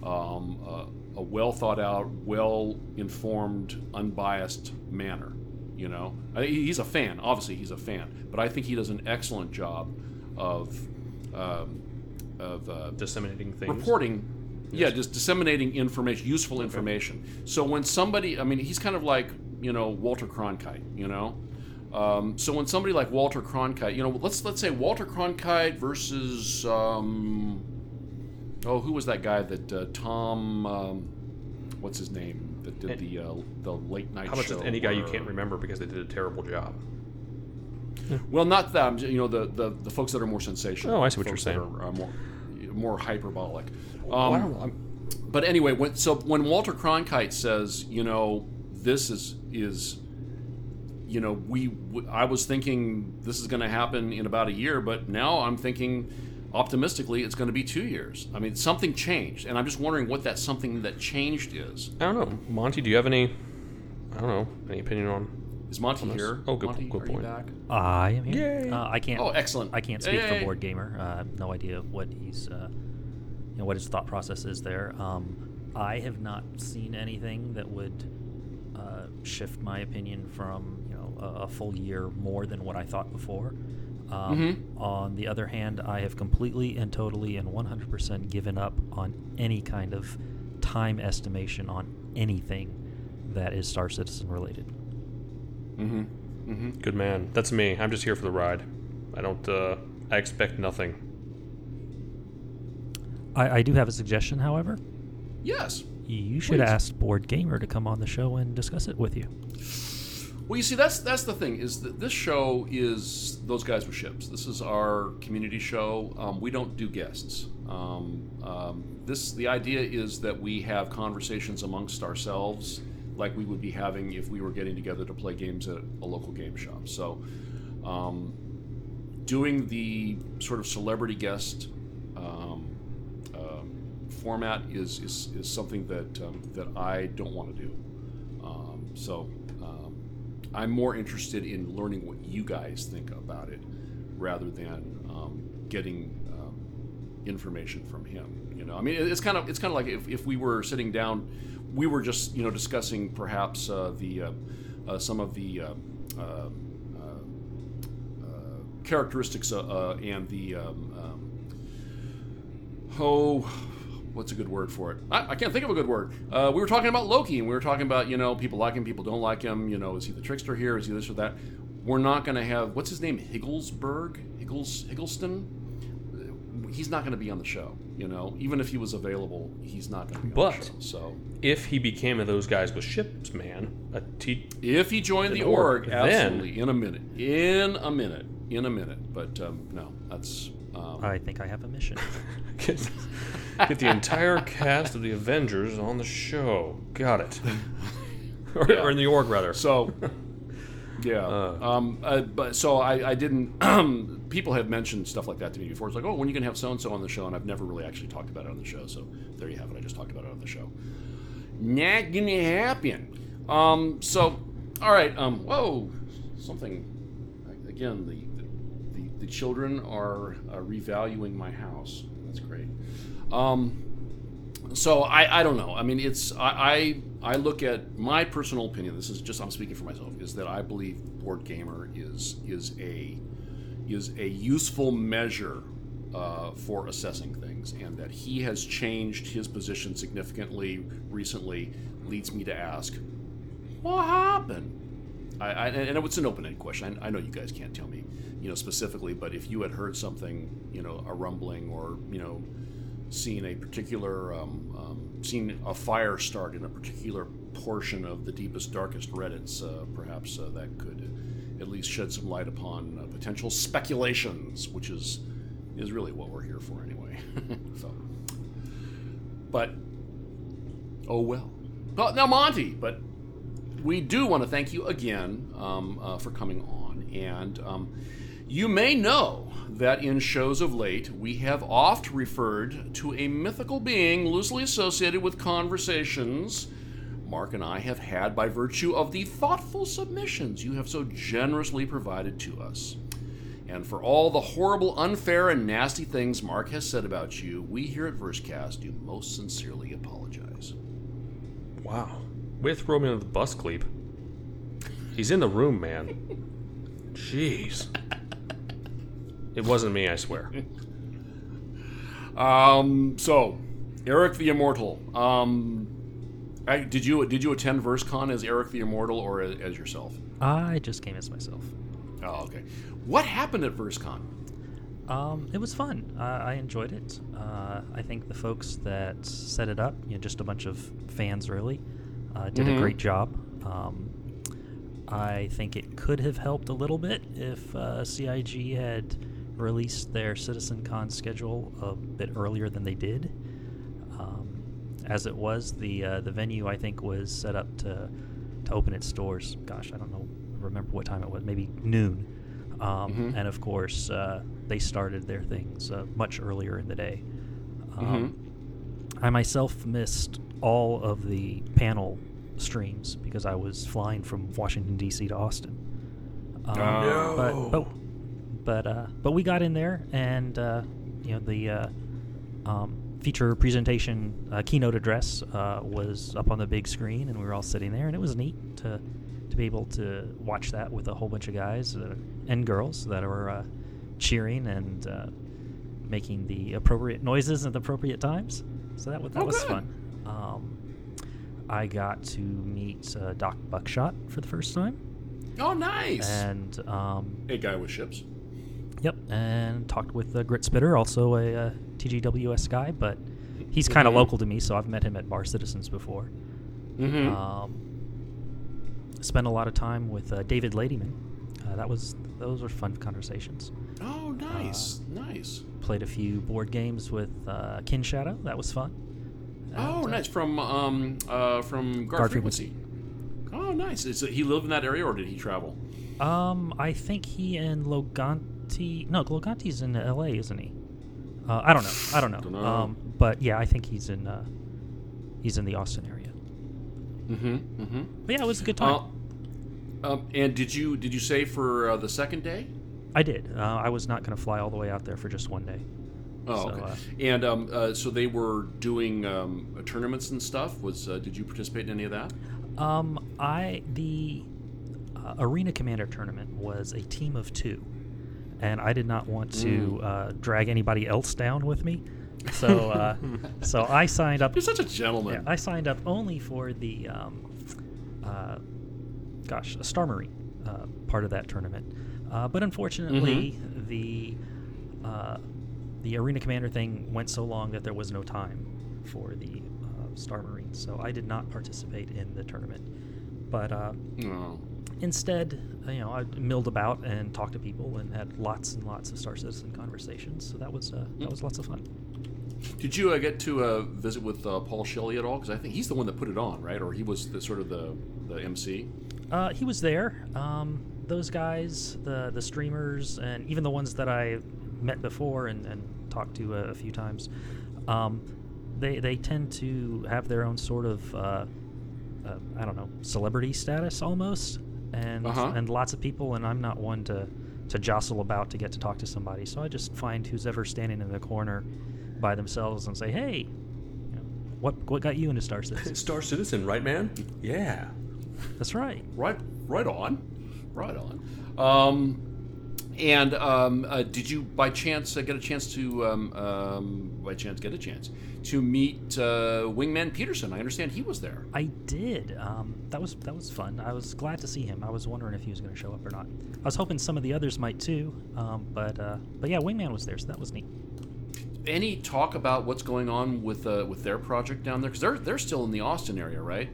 um, a, a well thought out, well informed, unbiased manner. You know, I, he's a fan. Obviously, he's a fan, but I think he does an excellent job of um, of uh, Disseminating things. reporting yeah just disseminating information useful information so when somebody i mean he's kind of like you know walter cronkite you know um, so when somebody like walter cronkite you know let's let's say walter cronkite versus um, oh who was that guy that uh, tom um, what's his name that did the uh, the late night How about show just any guy you can't remember because they did a terrible job? well not them you know the, the the folks that are more sensational Oh, I see what you're saying. are, uh, more more hyperbolic Well, um, don't know. I'm- but anyway, when, so when Walter Cronkite says, you know, this is is, you know, we I was thinking this is going to happen in about a year, but now I'm thinking optimistically it's going to be two years. I mean, something changed, and I'm just wondering what that something that changed is. I don't know. Monty, do you have any? I don't know. Any opinion on? Is Monty this- here? oh, good- Monty, good are you point. back? I am here. Yay. Uh, I can't. Oh, excellent. I can't speak Yay. for BoredGamer. Uh, I have no idea what he's, uh, you know, what his thought process is there. Um, I have not seen anything that would uh, shift my opinion from you know a, a full year more than what I thought before. Um, On the other hand, I have completely and totally and 100% given up on any kind of time estimation on anything that is Star Citizen related. Mm-hmm. Mm-hmm. Good man. That's me. I'm just here for the ride. I don't. Uh, I expect nothing. I, I do have a suggestion, however. Yes. You should Please. ask BoredGamer to come on the show and discuss it with you. Well, you see, that's that's the thing is that this show is those guys with ships. This is our community show. Um, we don't do guests. Um, um, this the idea is that we have conversations amongst ourselves, like we would be having if we were getting together to play games at a local game shop. So, um, doing the sort of celebrity guest um, um, format is, is is something that that I don't want to do. So I'm more interested in learning what you guys think about it rather than um, getting um, information from him. You know, I mean, it's kind of it's kind of like if, if we were sitting down, we were just you know discussing perhaps uh, the uh, uh, some of the uh, uh, uh, characteristics and the um, um, oh, what's a good word for it? I, I can't think of a good word. Uh, we were talking about Loki, and we were talking about you know people like him, people don't like him. You know, is he the trickster here? Is he this or that? We're not going to have what's his name, Higglesberg, Higgles, Higgleston. He's not going to be on the show. You know, even if he was available, he's not going to be on But- the show. So If he became one of those guys with ships, man, a te- if he joined the org, org, absolutely, then- in a minute, in a minute, in a minute. But um, no, that's Um, I think I have a mission. Get, get the entire cast of the Avengers on the show. Got it. or, Yeah. or in the org, rather. So, yeah. Uh. um, uh, but so I, I didn't. people have mentioned stuff like that to me before. It's like, oh, when you can have so and so on the show, and I've never really actually talked about it on the show. So there you have it. I just talked about it on the show. Not gonna happen. Um, so, all right. Um, whoa, something. Again, the the, the children are uh, revaluing my house. That's great. Um, so I, I don't know. I mean, it's I, I I look at my personal opinion. This is just I'm speaking for myself. Is that I believe BoredGamer is is a is a useful measure uh, for assessing things, and that he has changed his position significantly recently leads me to ask, what happened? I, I and it's an open-ended question. I, I know you guys can't tell me, you know, specifically, but if you had heard something, you know, a rumbling or you know, seen a particular, um, um, seen a fire start in a particular portion of the deepest, darkest Reddits, uh, perhaps uh, that could at least shed some light upon uh, potential speculations, which is is really what we're here for anyway. so, but oh well. Well, now Monty, but we do want to thank you again um, uh, for coming on. And um, you may know that in shows of late, we have oft referred to a mythical being loosely associated with conversations Mark and I have had by virtue of the thoughtful submissions you have so generously provided to us. And for all the horrible, unfair, and nasty things Mark has said about you, we here at Versecast do most sincerely apologize. Wow. With Roman of the Bus Cleep. He's in the room, man. Jeez. It wasn't me, I swear. Um, so, Eric the Immortal. Um, I, did you did you attend VerseCon as Eric the Immortal or as, as yourself? I just came as myself. Oh, okay. What happened at VerseCon? Um, it was fun. Uh, I enjoyed it. Uh, I think the folks that set it up, you know, just a bunch of fans really, uh, did Mhm. a great job. Um, I think it could have helped a little bit if uh, CIG had released their CitizenCon schedule a bit earlier than they did. Um, as it was, the uh, the venue I think was set up to to open its doors. Gosh, I don't know, remember what time it was. Maybe noon. Um, Mhm. And of course, uh, they started their things uh, much earlier in the day. Um, I myself missed all of the panel streams because I was flying from Washington D.C. to Austin. Um, Oh. But but but, uh, but we got in there, and uh, you know the uh, um, feature presentation uh, keynote address uh, was up on the big screen, and we were all sitting there, and it was neat to to be able to watch that with a whole bunch of guys uh, and girls that were uh, cheering and uh, making the appropriate noises at the appropriate times. So that, wa- that Oh, was good. fun. Um, I got to meet uh, Doc Buckshot for the first time, Oh, nice. and um, a guy with ships. Yep, and talked with uh, Grit Spitter, also a uh, TGWS guy, but he's kind of Mhm. local to me, so I've met him at Bar Citizens before. Mm-hmm. Um, spent a lot of time with uh, David Ladyman. Uh, that was those were fun conversations. oh, nice, nice. Played a few board games with uh, Kin Shadow. That was fun. Oh, uh, nice. From um uh from Guard, Guard Frequency. Oh, nice. Is he lived in that area or did he travel? Um, I think he and Loganti. No, Loganti's in L.A., isn't he? Uh, I don't know. I don't know. Dunno. Um, but yeah, I think he's in. Uh, he's in the Austin area. Mm-hmm. Mm-hmm. But yeah, it was a good time. Uh, um, and did you did you say for uh, the second day? I did. Uh, I was not going to fly all the way out there for just one day. Oh, So, okay. uh, and um, uh, so they were doing um, uh, tournaments and stuff. Was uh, did you participate in any of that? Um, I the uh, arena commander tournament was a team of two, and I did not want to Mm. uh, drag anybody else down with me. So, uh, so I signed up. You're such a Yeah, gentleman. I signed up only for the, um, uh, gosh, a Star Marine uh, part of that tournament. Uh, but unfortunately, Mm-hmm. the uh, the arena commander thing went so long that there was no time for the uh, Star Marines. So I did not participate in the tournament. But uh, Oh. Instead, you know, I milled about and talked to people and had lots and lots of Star Citizen conversations. So that was uh, that was lots of fun. Did you uh, get to uh, visit with uh, Paul Shelley at all? Because I think he's the one that put it on, right? Or he was the sort of the the MC. Uh, he was there. Um, those guys, the the streamers, and even the ones that I met before and, and talked to a, a few times, um, they they tend to have their own sort of uh, uh, I don't know celebrity status almost, and Uh-huh. and lots of people, and I'm not one to to jostle about to get to talk to somebody. So I just find who's ever standing in the corner by themselves and say, hey. you know, What, what got you into Star Citizen? Star Citizen, right, man? Yeah. That's right. Right, right on, right on. Um, and um, uh, did you, by chance, uh, get a chance to, um, um, by chance, get a chance to meet uh, Wingman Peterson? I understand he was there. I did. Um, that was that was fun. I was glad to see him. I was wondering if he was going to show up or not. I was hoping some of the others might too. Um, but uh, but yeah, Wingman was there, so that was neat. Any talk about what's going on with uh, with their project down there? Because they're they're still in the Austin area, right?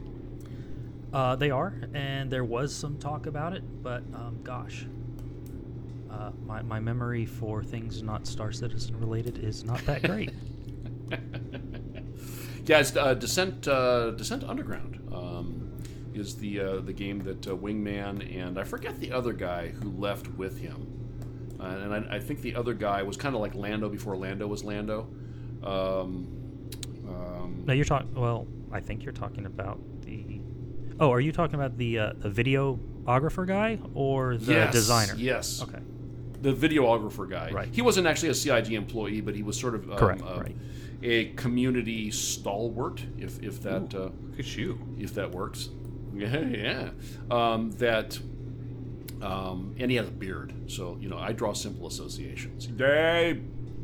Uh, they are, and there was some talk about it, but um, gosh, uh, my my memory for things not Star Citizen related is not that great. Yeah, it's uh, Descent uh, Descent Underground um, is the uh, the game that uh, Wingman and I forget the other guy who left with him, uh, and I, I think the other guy was kind of like Lando before Lando was Lando. Um, um, no, you're talking. Well, I think you're talking about the. Oh, are you talking about the uh, the videographer guy or the yes, designer? Yes. Okay. The videographer guy. Right. He wasn't actually a CIG employee, but he was sort of um, Correct, uh, right. A community stalwart, if if that. Uh, Look at you. if that works. Yeah, yeah. Um, that, um, and he has a beard, so you know I draw simple associations. Hey,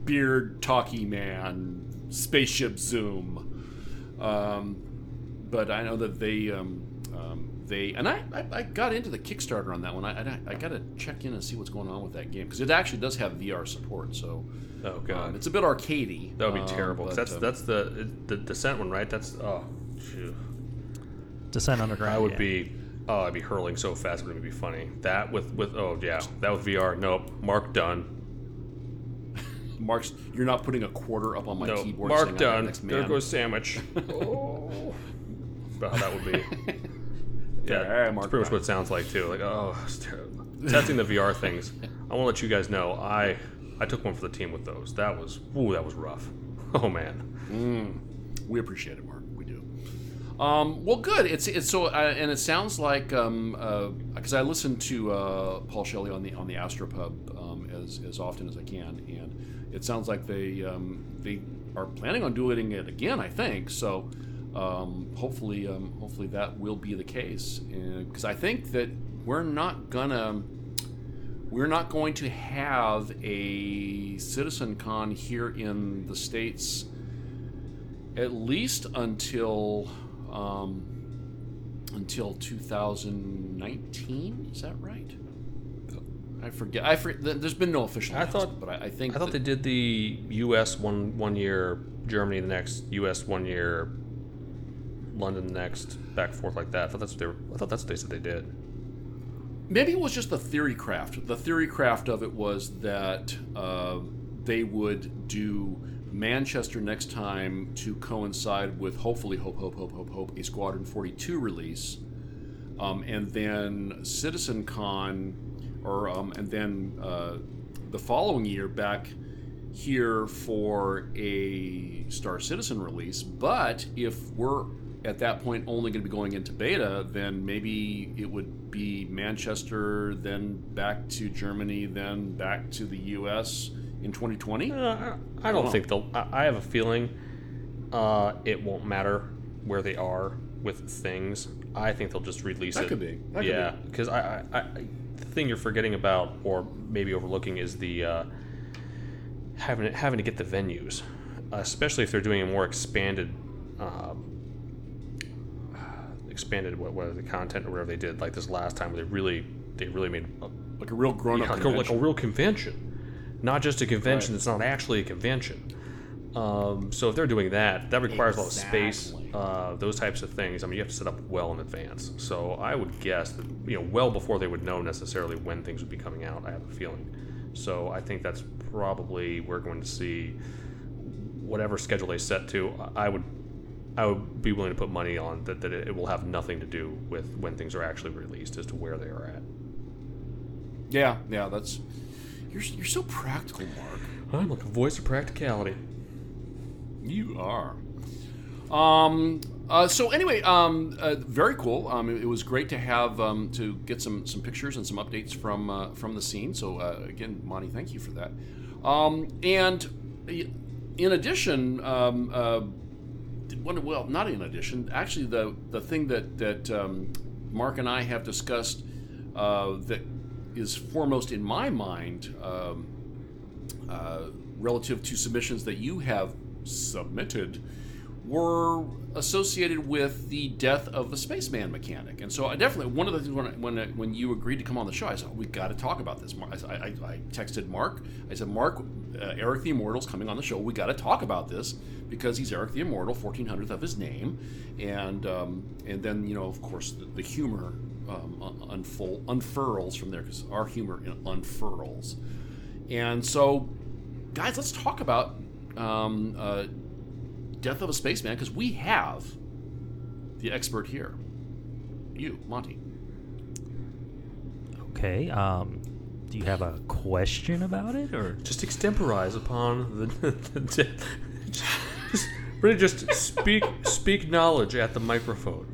beard, talkie man, spaceship zoom. Um, but I know that they, um, um, they, and I, I, I got into the Kickstarter on that one. I, I, I got to check in and see what's going on with that game because it actually does have VR support. So, Oh god. um, it's a bit arcadey. that would be um, but, that's um, that's the the descent one, right? That's oh, phew. Descent Underground. I would yeah. be oh, I'd be hurling so fast it would be funny. That with with oh yeah, that with VR. Nope. Mark done. Mark's, you're not putting a quarter up on my No, keyboard. Mark saying the done. next There goes sandwich. oh. About that would be. Yeah, Yeah, Mark pretty much what it sounds like too. Like, oh. Testing the VR things. I want to let you guys know. I I took one for the team with those. That was ooh, that was rough. Oh man. We appreciate it, Mark. We do. Um, well, good. It's it's so, uh, and it sounds like because I listen to uh, Paul Shelley on the on the Astropub um, as as often as I can, and it sounds like they um, they are planning on doing it again. I think so. Um, hopefully, um, hopefully that will be the case, because I think that we're not gonna we're not going to have a citizen con here in the states at least until um, until 2019 is that right i forget i forget there's been no official I thought- but i, I think I thought they did the U.S. one one year, Germany the next, U.S. one year, London next, back forth like that. I thought that's what they were. I thought that's what they said they did. maybe it was just the theory craft. The theory craft of it was that uh, they would do Manchester next time to coincide with hopefully, hope, hope, hope, hope, hope, a Squadron 42 release, um, and then Citizen Con, or um, and then uh, the following year back here for a Star Citizen release. But if we're at that point only going to be going into beta, then maybe it would be Manchester, then back to Germany, then back to the U.S. in 2020. Uh, I, I don't know. think they'll. I, I have a feeling uh, it won't matter where they are with things. I think they'll just release That it. could be. That yeah, be. because I, I, I, the thing you're forgetting about, or maybe overlooking, is the uh, having having to get the venues, uh, especially if they're doing a more expanded. Um, expanded what, what the content or whatever they did like this last time where they really they really made a, Like a real grown-up yeah, like, a, like a real convention, not just a convention Right. that's not actually a convention. Um, so if they're doing that, that requires a lot of space, uh, those types of things. I mean, you have to set up well in advance. So I would guess that you know well before they would know necessarily when things would be coming out. I have a feeling. So I think that's probably we're going to see whatever schedule they set to. I would I would be willing to put money on that that it will have nothing to do with when things are actually released as to where they are at. Yeah, yeah, that's. You're, you're so practical, Mark. I'm like a voice of practicality. You are. Um. Uh, so anyway, um, uh, very cool. Um, it, it was great to have um, to get some some pictures and some updates from uh, from the scene. So uh, again, Monty, thank you for that. Um, and in addition, um, uh, well, not in addition, actually, the the thing that that um, Mark and I have discussed uh, that is foremost in my mind. Um, uh, relative to submissions that you have submitted were associated with the death of the spaceman mechanic. And so I definitely, one of the things when, when, when you agreed to come on the show, I said, we got to talk about this. I, I, I texted Mark. I said, Mark, uh, Eric the Immortal's coming on the show. We got to talk about this because he's Eric the Immortal, 1400th of his name. And, um, and then, you know, of course, the, the humor um, unfold, unfurls from there because our humor unfurls. And so, guys, let's talk about um, uh, Death of a Spaceman because we have the expert here. You, Monty. Okay. Um, do you have a question about it, or just extemporize upon the, the just, really just speak speak knowledge at the microphone.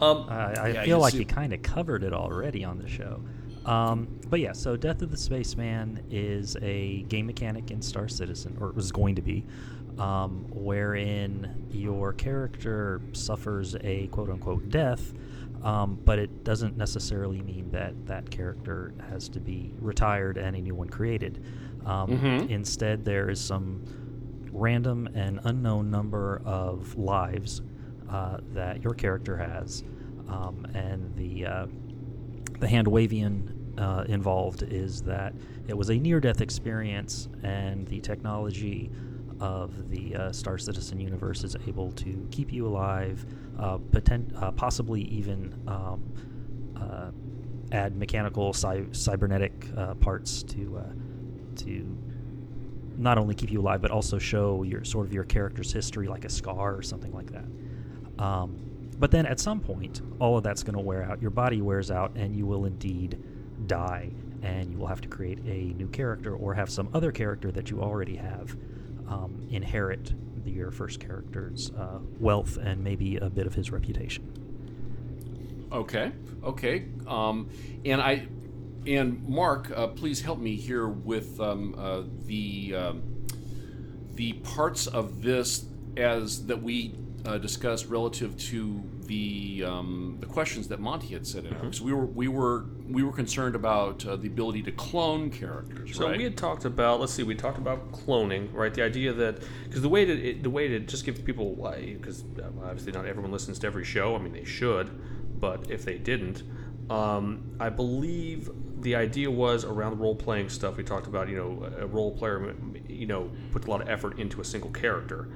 Um, I, I Yeah, feel you like see- you kind of covered it already on the show. Um, but yeah, so Death of the Spaceman is a game mechanic in Star Citizen, or it was going to be, um, wherein your character suffers a quote unquote death, um, but it doesn't necessarily mean that that character has to be retired and a new one created. Um, Mhm. Instead, there is some random and unknown number of lives uh, that your character has, um, and the uh, the handwavium uh, involved is that it was a near-death experience, and the technology of the uh, Star Citizen universe is able to keep you alive, uh, potent- uh, possibly even um, uh, add mechanical cy- cybernetic uh, parts to uh, to not only keep you alive but also show your sort of your character's history, like a scar or something like that. Um, but then at some point, all of that's going to wear out. Your body wears out, and you will indeed die, and you will have to create a new character or have some other character that you already have um, inherit the, your first character's uh, wealth and maybe a bit of his reputation. Okay. Okay. Um, and I and Mark, uh, please help me here with um, uh, the um, the parts of this as that we uh, discussed relative to the um, the questions that Monty had said in Mm-hmm. So we were we were we were concerned about uh, the ability to clone characters. So right? we had talked about. Let's see. We talked about cloning, right? The idea that because the way to it, the way to just give people because obviously not everyone listens to every show. I mean, they should, but if they didn't, um, I believe the idea was around the role playing stuff. We talked about you know a role player you know puts a lot of effort into a single character.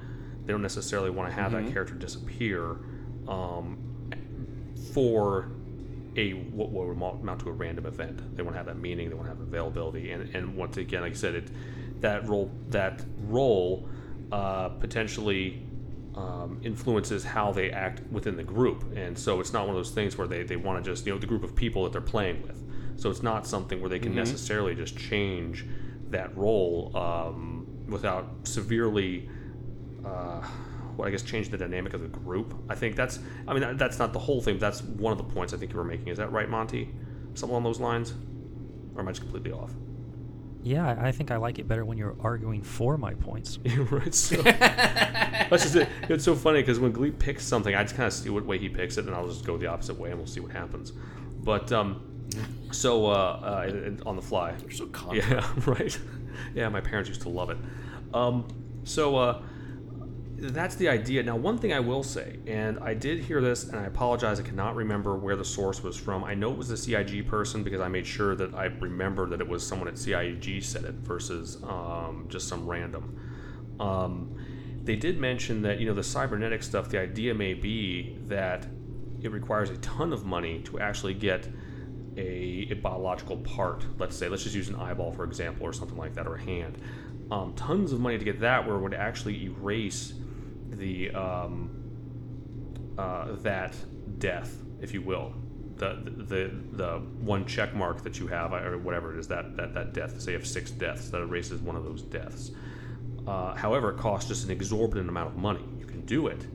They don't necessarily want to have that character disappear um, for a what will amount to a random event. They want to have that meaning. They want to have availability. And and once again, like I said, it that role that role uh, potentially um, influences how they act within the group. And so it's not one of those things where they, they want to just you know the group of people that they're playing with. So it's not something where they can necessarily just change that role um, without severely uh, I guess change the dynamic of the group. I think that's, I mean, that's not the whole thing. But that's one of the points I think you were making. Is that right, Monty? Something along those lines, or am I just completely off? Yeah, I I think I like it better when you're arguing for my points. Right. So that's just it. It's so funny because when Gleep picks something, I just kind of see what way he picks it, and I'll just go the opposite way, and we'll see what happens. But um, so uh, uh, and- and on the fly, You're so confident. Yeah, right. Yeah, my parents used to love it. Um, so uh, that's the idea. Now, one thing I will say, and I did hear this, and I apologize, I cannot remember where the source was from. I know it was a CIG person because I made sure that I remember that it was someone at CIG said it versus um, just some random. Um, they did mention that you know the cybernetic stuff. The idea may be that it requires a ton of money to actually get a, a biological part. Let's say, let's just use an eyeball for example, or something like that, or a hand. Um, tons of money to get that, where it would actually erase the um, uh, that death, if you will, the, the the one check mark that you have, or whatever it is, that that that death. Say you have six deaths, that erases one of those deaths. Uh, however, it costs just an exorbitant amount of money. You can do it,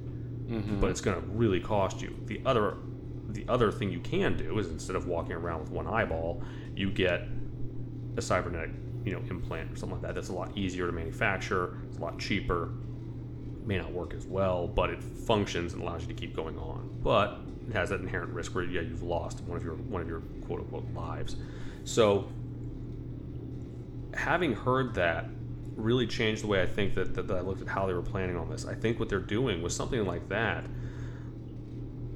but it's going to really cost you. The other the other thing you can do is instead of walking around with one eyeball, you get a cybernetic you know implant or something like that. That's a lot easier to manufacture. It's a lot cheaper. May not work as well, but it functions and allows you to keep going on. But it has that inherent risk where yeah you've lost one of your one of your quote unquote lives. So having heard that really changed the way I think that, that, that I looked at how they were planning on this. I think what they're doing was something like that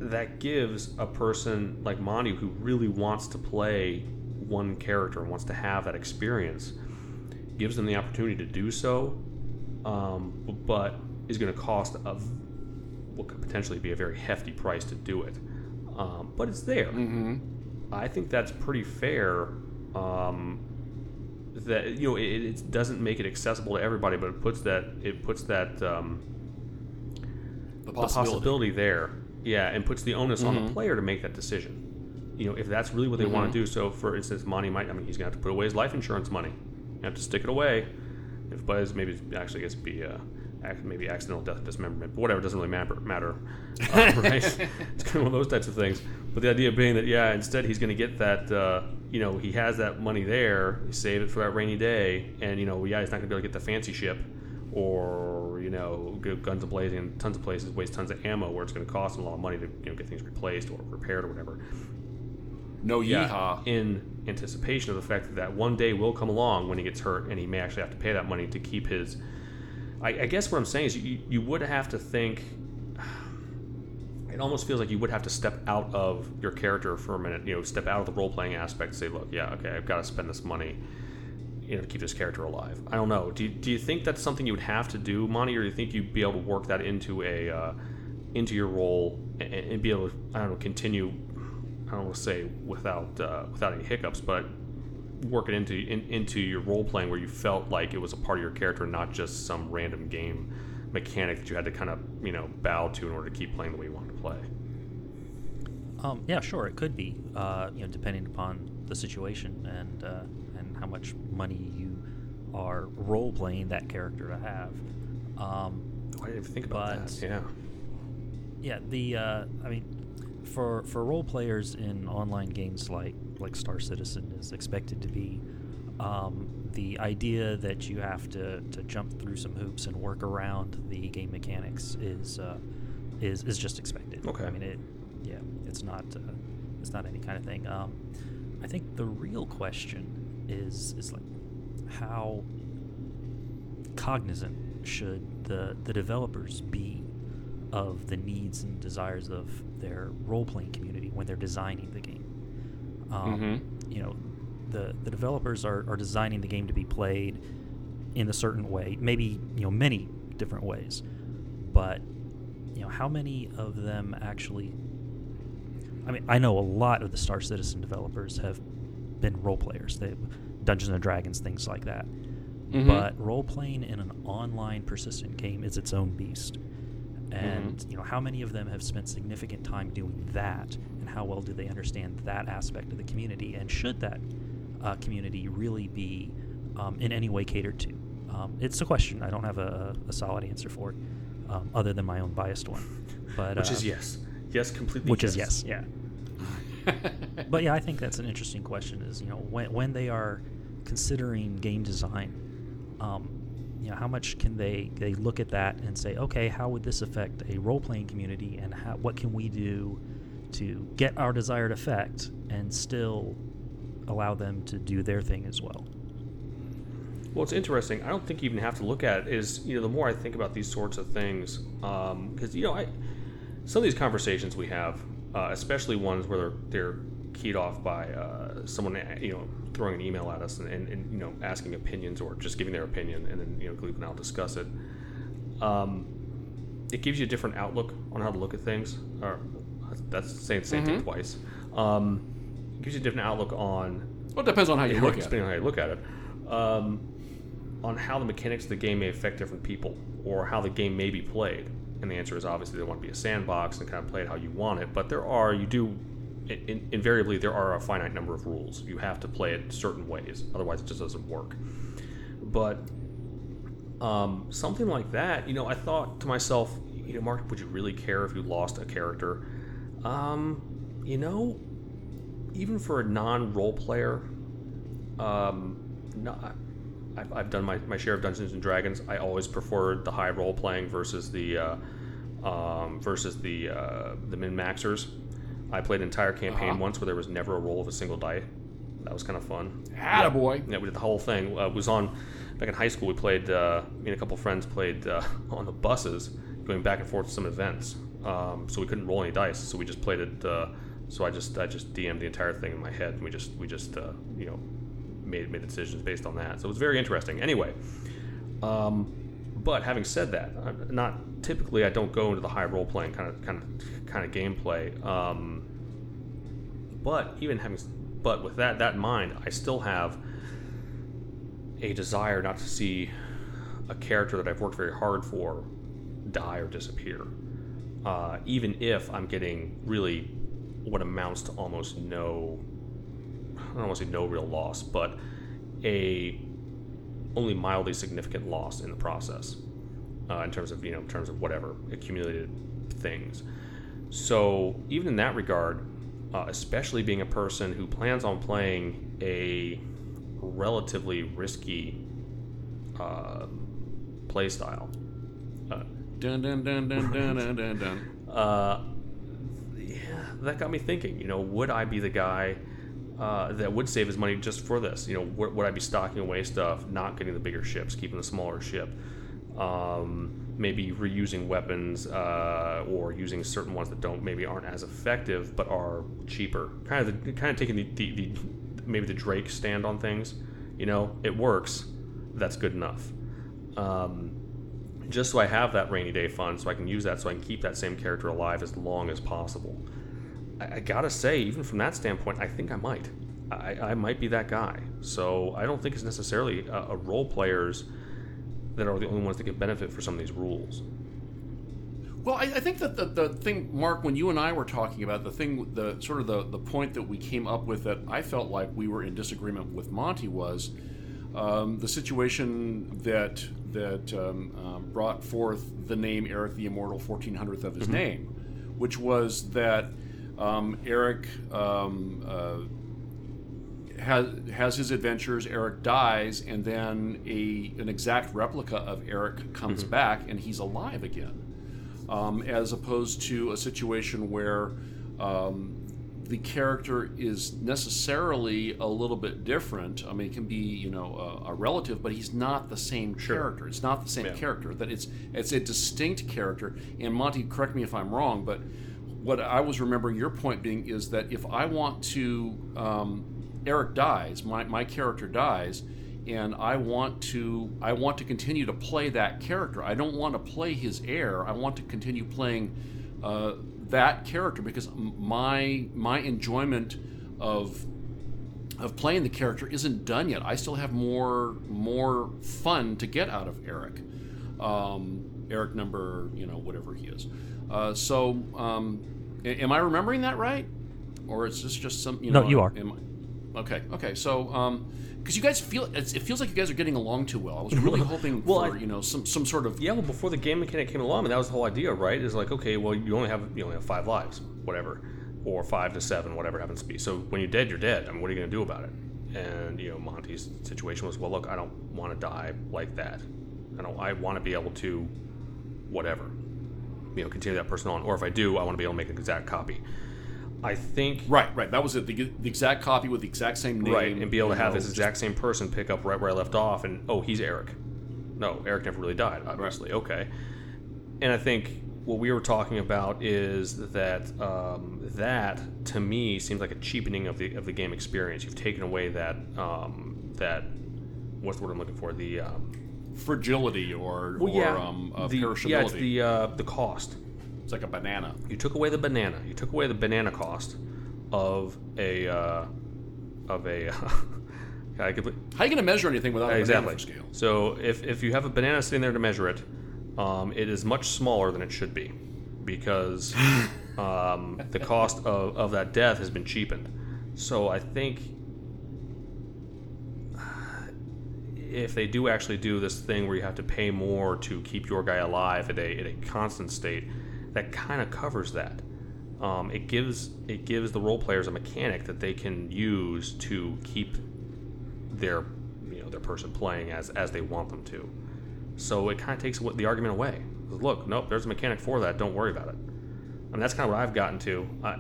that gives a person like Monty who really wants to play one character and wants to have that experience gives them the opportunity to do so, um, but is going to cost a what could potentially be a very hefty price to do it. Um, but it's there. I think that's pretty fair. Um, that you know it, it doesn't make it accessible to everybody, but it puts that it puts that um, The the possibility. possibility there, yeah, and puts the onus on the player to make that decision. You know, if that's really what they want to do. So, for instance, Monty might, I mean, he's gonna have to put away his life insurance money. You have to stick it away. If Buzz maybe actually I guess be uh, maybe accidental death dismemberment, but whatever, it doesn't really matter. Matter, uh, right? it's kind of one of those types of things. But the idea being that yeah, instead he's going to get that. Uh, you know, he has that money there. He save it for that rainy day, and you know, yeah, he's not going to be able to get the fancy ship, or you know, guns a blazing in tons of places, waste tons of ammo, where it's going to cost him a lot of money to you know get things replaced or repaired or whatever. No Yeah, yeehaw. in anticipation of the fact that that one day will come along when he gets hurt, and he may actually have to pay that money to keep his. I, I guess what I'm saying is you, you would have to think. It almost feels like you would have to step out of your character for a minute. You know, step out of the role playing aspect say, "Look, yeah, okay, I've got to spend this money." You know, to keep this character alive. I don't know. Do you, do you think that's something you would have to do, Monty, or do you think you'd be able to work that into a uh, into your role and, and be able to I don't know continue I don't want to say without uh, without any hiccups, but work it into in, into your role playing where you felt like it was a part of your character, not just some random game mechanic that you had to kind of you know bow to in order to keep playing the way you wanted to play. Um, yeah, sure, it could be. Uh, you know, depending upon the situation and uh, and how much money you are role playing that character to have. Um, I didn't think about But- that. Yeah. yeah, the uh, I mean, for for role players in online games like like Star Citizen is expected to be. Um, the idea that you have to, to jump through some hoops and work around the game mechanics is uh, is is just expected. Okay. I mean, it yeah, it's not uh, it's not any kind of thing. Um, I think the real question is is like how cognizant should the the developers be of the needs and desires of their role playing community when they're designing the game. Um, You know, the the developers are, are designing the game to be played in a certain way, maybe you know many different ways, but you know how many of them actually. I mean, I know a lot of the Star Citizen developers have been role players. They Dungeons and Dragons, things like that. Mhm. But role playing in an online persistent game is its own beast. And you know how many of them have spent significant time doing that, and how well do they understand that aspect of the community? And should that uh, community really be um, in any way catered to? Um, it's a question. I don't have a, a solid answer for it, um, other than my own biased one. But Which uh, is yes, yes, completely. which is yes, yeah. but yeah, I think that's an interesting question. Is you know when when they are considering game design, um, you know how much can they they look at that and say, okay, how would this affect a role playing community, and how, what can we do to get our desired effect and still allow them to do their thing as well. Well, it's interesting. I don't think you even have to look at it. Is you know the more I think about these sorts of things, because you know I some of these conversations we have, uh, especially ones where they're, they're keyed off by uh, someone you know throwing an email at us and, and, and you know asking opinions or just giving their opinion, and then you know Gleep and I'll discuss it. Um, it gives you a different outlook on how to look at things. Or that's saying the same thing twice. Um, it gives you a different outlook on Well, it depends on how you look at it. depending on how you look at it, um, on how the mechanics of the game may affect different people, or how the game may be played. And the answer is obviously they want to be a sandbox and kind of play it how you want it. But there are, you do, in, in, invariably, there are a finite number of rules. You have to play it certain ways, otherwise it just doesn't work. But um, something like that, you know, I thought to myself, you know, Mark, would you really care if you lost a character? Um, you know, even for a non-role player, um, I've, I've done my, my share of Dungeons and Dragons. I always preferred the high role playing versus the uh, um, versus the uh, the min maxers. I played an entire campaign Uh-huh. once where there was never a roll of a single die. That was kind of fun. Attaboy. Yeah, we did the whole thing. Uh, it was on back in high school. We played. Uh, me and a couple friends played uh, on the buses, going back and forth to some events. Um, so we couldn't roll any dice. So we just played it. Uh, so I just I just DM'd the entire thing in my head. And we just we just uh, you know made made the decisions based on that. So it was very interesting. Anyway, um, but having said that, not typically I don't go into the high role playing kind of kind of kind of gameplay. Um, but even having but with that that in mind, I still have a desire not to see a character that I've worked very hard for die or disappear. Uh, even if I'm getting really what amounts to almost no, I don't want to say no real loss, but a only mildly significant loss in the process uh, in terms of you know in terms of whatever accumulated things. So even in that regard, uh, especially being a person who plans on playing a relatively risky uh, play style, uh, Dun dun dun dun dun dun dun dun. uh, yeah, that got me thinking. You know, would I be the guy uh, that would save his money just for this? You know, would, would I be stocking away stuff, not getting the bigger ships, keeping the smaller ship? Um, maybe reusing weapons uh, or using certain ones that don't maybe aren't as effective but are cheaper. Kind of the, kind of taking the, the, the maybe the Drake stand on things. You know, it works. That's good enough. Um, just so I have that rainy day fund, so I can use that, so I can keep that same character alive as long as possible. I, I gotta say, even from that standpoint, I think I might. I, I might be that guy. So I don't think it's necessarily a, a role players that are the only ones that can benefit for some of these rules. Well, I, I think that the, the thing, Mark, when you and I were talking about the thing, the sort of the, the point that we came up with that I felt like we were in disagreement with Monty was um, the situation that that um, um, brought forth the name Eric the Immortal, 1400th of his name, which was that um, Eric um, uh, has has his adventures. Eric dies, and then a an exact replica of Eric comes back, and he's alive again. Um, as opposed to a situation where um, the character is necessarily a little bit different. I mean, it can be you know a, a relative, but he's not the same character. It's not the same Yeah. character. That it's it's a distinct character. And Monty, correct me if I'm wrong, but what I was remembering your point being is that if I want to, um, Eric dies, my, my character dies, and I want to I want to continue to play that character. I don't want to play his heir. I want to continue playing uh, that character because my my enjoyment of of playing the character isn't done yet. I still have more more fun to get out of Eric. Um, Eric number, you know, whatever he is. Uh, so, um, am I remembering that right, or is this just some? You No, know, you are. I, okay, okay. So, because you guys feel it feels like you guys are getting along too well. I was really hoping Well, for I- you know some some sort of Yeah, well, before the game mechanic came along, and that was the whole idea, right? Is like, okay, well, you only have you only have five lives, whatever, or five to seven, whatever happens to be. So when you're dead, you're dead. I mean, what are you going to do about it? And you know, Monty's situation was, well, look, I don't want to die like that. I don't. I want to be able to, whatever, you know, continue that person on. Or if I do, I want to be able to make an exact copy. I think right, right. That was it. The, the exact copy with the exact same name, right and be able to have know, this exact same person pick up right where i left off and oh he's eric no eric never really died obviously okay and i think what we were talking about is that um, that to me seems like a cheapening of the of the game experience you've taken away that um, that what's the word i'm looking for the um, fragility or, Well, or yeah, um, uh, the, perishability. yeah, it's the uh, the cost. It's like a banana. You took away the banana. You took away the banana cost of a uh, of a. How are you going to measure anything without a exactly. banana scale? So if, if you have a banana sitting there to measure it, um, it is much smaller than it should be because um, the cost of, of that death has been cheapened. So I think if they do actually do this thing where you have to pay more to keep your guy alive at a, at a constant state, that kind of covers that. Um, it gives it gives the role players a mechanic that they can use to keep their you know their person playing as as they want them to. So it kind of takes the argument away. Look, nope, there's a mechanic for that. Don't worry about it. And that's kind of what I've gotten to. I,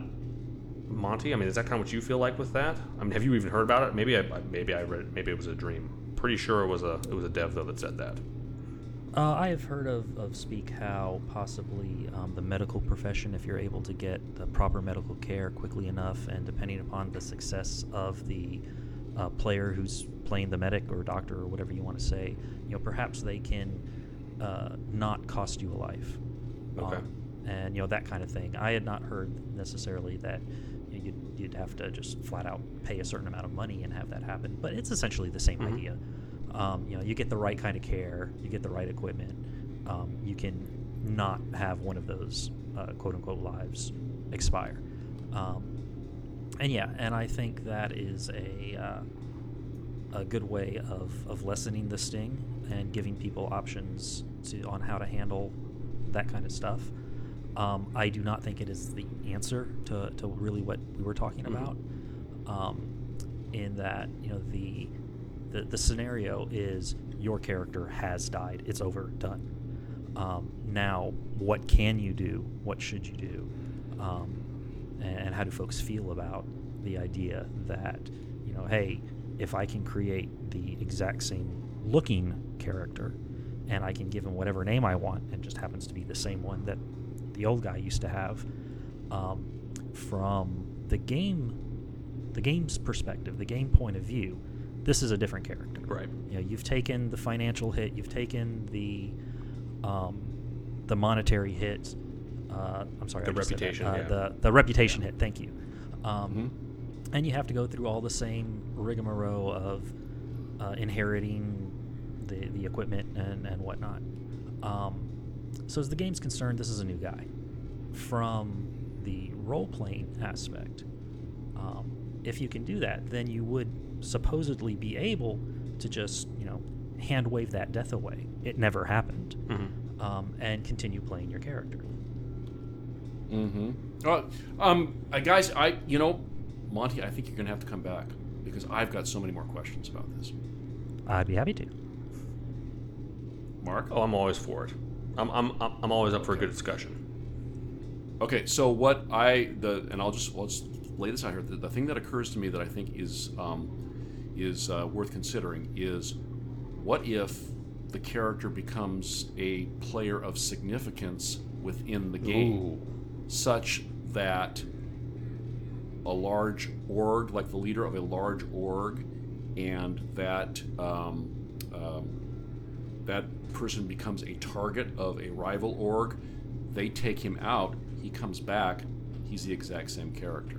Monty, I mean, is that kind of what you feel like with that? I mean, have you even heard about it? Maybe I maybe I read maybe it was a dream. Pretty sure it was a it was a dev though that said that. Uh, I have heard of, of Speak how possibly um, the medical profession, if you're able to get the proper medical care quickly enough, and depending upon the success of the uh, player who's playing the medic or doctor or whatever you want to say, you know, perhaps they can uh, not cost you a life. Okay. Um, and you know that kind of thing. I had not heard necessarily that you'd, you'd have to just flat out pay a certain amount of money and have that happen. But it's essentially the same Mhm. idea. Um, you know, you get the right kind of care, you get the right equipment, um, you can not have one of those uh, quote unquote lives expire. Um, and yeah, and I think that is a uh, a good way of, of lessening the sting and giving people options to on how to handle that kind of stuff. Um, I do not think it is the answer to, to really what we were talking Mhm. about. Um, in that you know the, the the scenario is your character has died. It's over, done. Um, now, what can you do? What should you do? Um, and, and how do folks feel about the idea that you know, hey, if I can create the exact same looking character, and I can give him whatever name I want, and just happens to be the same one that the old guy used to have, um, from the game, the game's perspective, the game point of view, this is a different character. Right. You know, you've taken the financial hit, you've taken the um, the monetary hit. Uh, I'm sorry, The I just said reputation, Uh, yeah. the the reputation hit. Thank you. Um, Mhm. And you have to go through all the same rigmarole of uh, inheriting the the equipment and and whatnot. Um, so as the game's concerned, this is a new guy. From the role playing aspect, um, if you can do that, then you would supposedly be able to just you know hand wave that death away. It never happened, hmm um, and continue playing your character. Mm-hmm. Uh, um, uh, guys, I you know, Monty, I think you're gonna have to come back because I've got so many more questions about this. I'd be happy to. Mark. Oh, I'm always for it. I'm I'm I'm always up for a good discussion. Okay, so what I the and I'll just let's lay this out here. The, the thing that occurs to me that I think is um, is uh, worth considering is what if the character becomes a player of significance within the game, such that a large org, like the leader of a large org, and that um, um, that person becomes a target of a rival org. They take him out. He comes back. He's the exact same character.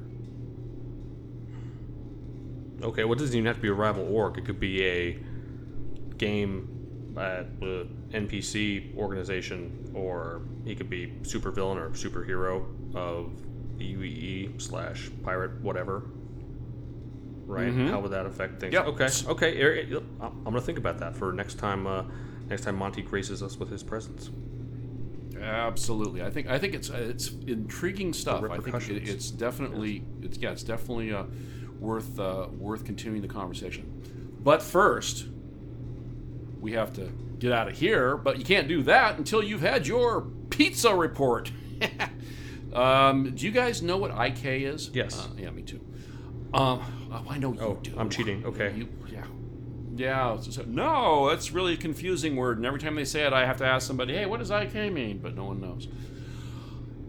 Okay, well, it doesn't even have to be a rival org. It could be a game uh, NPC organization, or he could be supervillain or superhero of the UEE slash pirate, whatever. Right? Mhm. How would that affect things? Yep. Okay. Okay. er- er- I'm I'm gonna think about that for next time. Uh, next time Monty graces us with his presence. Absolutely, I think I think it's it's intriguing stuff. I think it, it's definitely it's yeah it's definitely uh, worth uh, worth continuing the conversation. But first, we have to get out of here. But you can't do that until you've had your pizza report. um, do you guys know what IK is? Yes. Uh, yeah, me too. Um, oh, I know you Oh, do. I'm cheating. Okay. You, yeah. So- no, that's really a confusing word. And every time they say it, I have to ask somebody, hey, what does IK mean? But no one knows.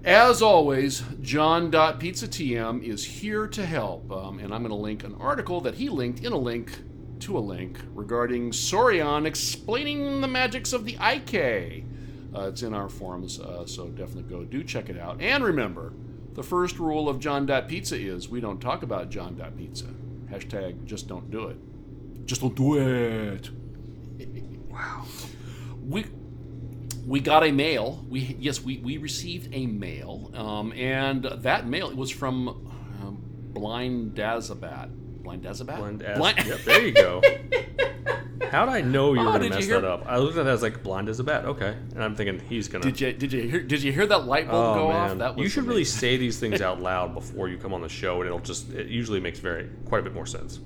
As always, John.PizzaTM is here to help. Um, and I'm going to link an article that he linked in a link to a link regarding Sorion explaining the magics of the IK. Uh, it's in our forums, uh, so definitely go do check it out. And remember, the first rule of John Pizza is we don't talk about John Pizza. Hashtag just don't do it. Just don't do it. wow. We we got a mail. We yes, we, we received a mail, um, and that mail was from um, Blind Dazabat. Blind Dazabat. Blind as, Yep, there you go. How'd I know you were Oh, gonna mess that up? I looked at that as like blind as a bat. Okay, and I'm thinking he's gonna. Did you did you hear did you hear that light bulb Oh go man, off? That was you should really say these things out loud before you come on the show, and it'll just it usually makes very quite a bit more sense.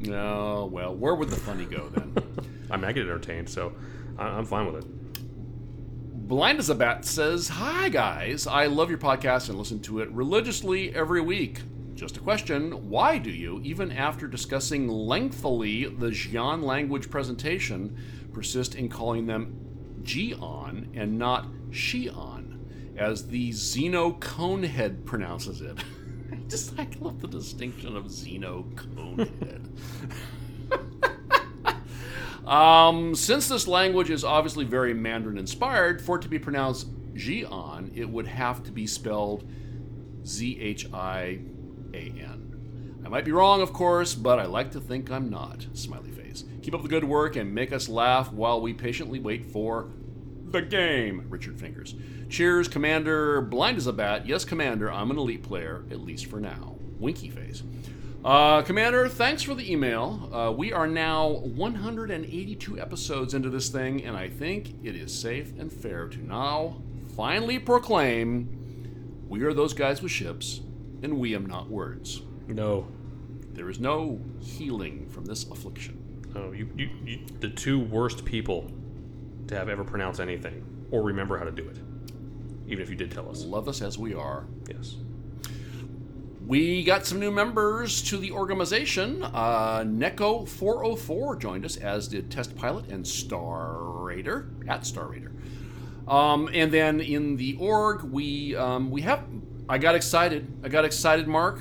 No, well, where would the funny go then? I mean, I get entertained, so I, I'm fine with it. Blind as a Bat says, Hi guys, I love your podcast and listen to it religiously every week. Just a question why do you, even after discussing lengthily the Xi'an language presentation, persist in calling them Jian and not Xi'an, as the Xeno Conehead pronounces it? Just I love the distinction of Xeno Conehead. Um, since this language is obviously very Mandarin inspired, for it to be pronounced Xi'an, it would have to be spelled Z H I A N. I might be wrong, of course, but I like to think I'm not. Smiley face. Keep up the good work and make us laugh while we patiently wait for the game. Richard Fingers. Cheers, Commander. Blind as a bat. Yes, Commander. I'm an elite player, at least for now. Winky face. Uh, Commander, thanks for the email. Uh, we are now 182 episodes into this thing, and I think it is safe and fair to now finally proclaim we are those guys with ships, and we am not words. No, There is no healing from this affliction. no, you, you, you, the two worst people to have ever pronounced anything or remember how to do it, even if you did tell us. Love us as we are. Yes. We got some new members to the organization. Uh, Neko404 joined us, as did Test Pilot and Star Raider at Star Raider. Um, and then in the org, we um, we have. I got excited. I got excited, Mark.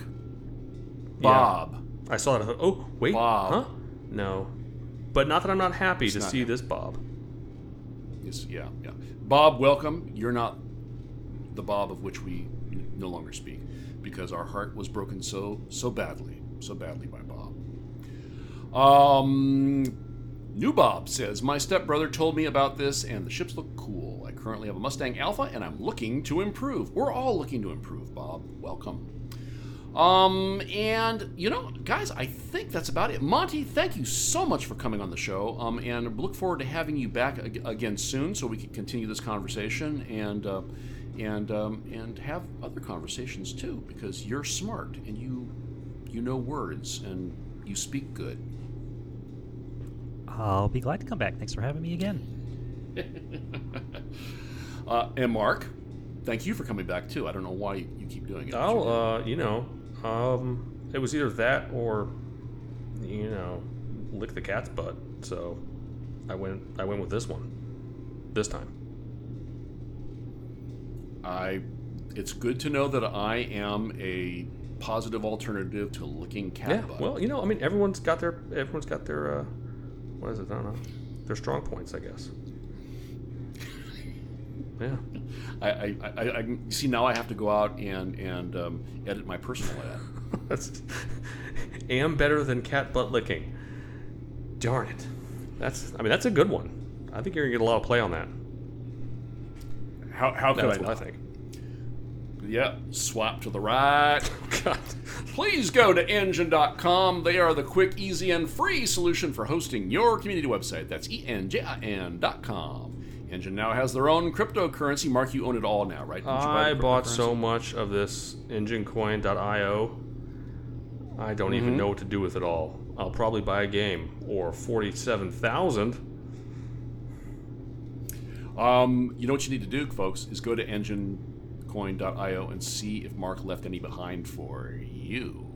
Bob. I saw that. I thought, oh, wait, Bob. huh? No, but not that I'm not happy It's to see him. this Bob. Yes, yeah, yeah. Bob, welcome. You're not the Bob of which we no longer speak, because our heart was broken so so badly, so badly by Bob. Um, New Bob says, My stepbrother told me about this, and the ships look cool. I currently have a Mustang Alpha, and I'm looking to improve. We're all looking to improve, Bob. Welcome. Um, and you know, guys, I think that's about it. Monty, thank you so much for coming on the show. Um, and look forward to having you back ag- again soon, so we can continue this conversation and uh, and um, and have other conversations too, because you're smart and you you know words and you speak good. I'll be glad to come back. Thanks for having me again. Uh, and Mark, thank you for coming back too. I don't know why you keep doing it. you Oh, uh, you know, um, it was either that or, you know, lick the cat's butt. So, I went. I went with this one. This time. I it's good to know that I am a positive alternative to licking cat Yeah. butt. Well, you know, I mean, everyone's got their. Everyone's got their. Uh, what is it? I don't know. Their strong points, I guess. Yeah. I, I, I, I see now I have to go out and and um, edit my personal ad. That's am better than cat butt licking. Darn it. That's. I mean, that's a good one. I think you're gonna get a lot of play on that. How, how could That's I what I think. Yep, swap to the right. God. Please go to enjin.com. They are the quick, easy, and free solution for hosting your community website. That's E enjin.com. Enjin now has their own cryptocurrency. Mark, you own it all now, right? Didn't you buy I bought so much of this enjincoin.io. I don't even Mm-hmm. know what to do with it all. I'll probably buy a game or 47,000. Um, you know what you need to do, folks, is go to enjincoin.io and see if Mark left any behind for you.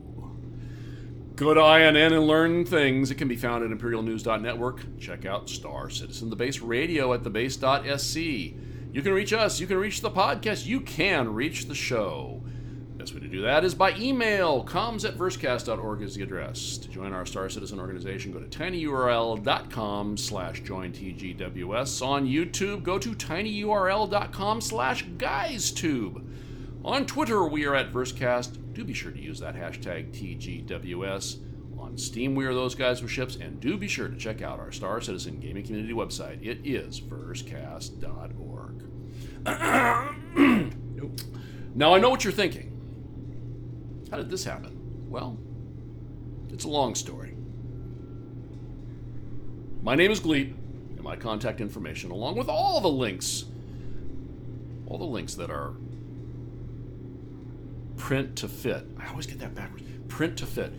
Go to INN and learn things. It can be found at imperialnews.network. Check out Star Citizen the Base Radio at thebase.sc. You can reach us. You can reach the podcast. You can reach the show. Best way to do that is by email. Comms at versecast.org is the address. To join our Star Citizen organization, go to tinyurl.com slash join TGWS. On YouTube, go to tinyurl.com slash guystube. On Twitter, we are at Versecast. Do be sure to use that hashtag TGWS. On Steam, we are those guys with ships, and do be sure to check out our Star Citizen gaming community website. It is versecast.org. now, I know what you're thinking. How did this happen? Well, it's a long story. My name is Gleep, and my contact information, along with all the links, all the links that are print to fit. I always get that backwards. Print to fit.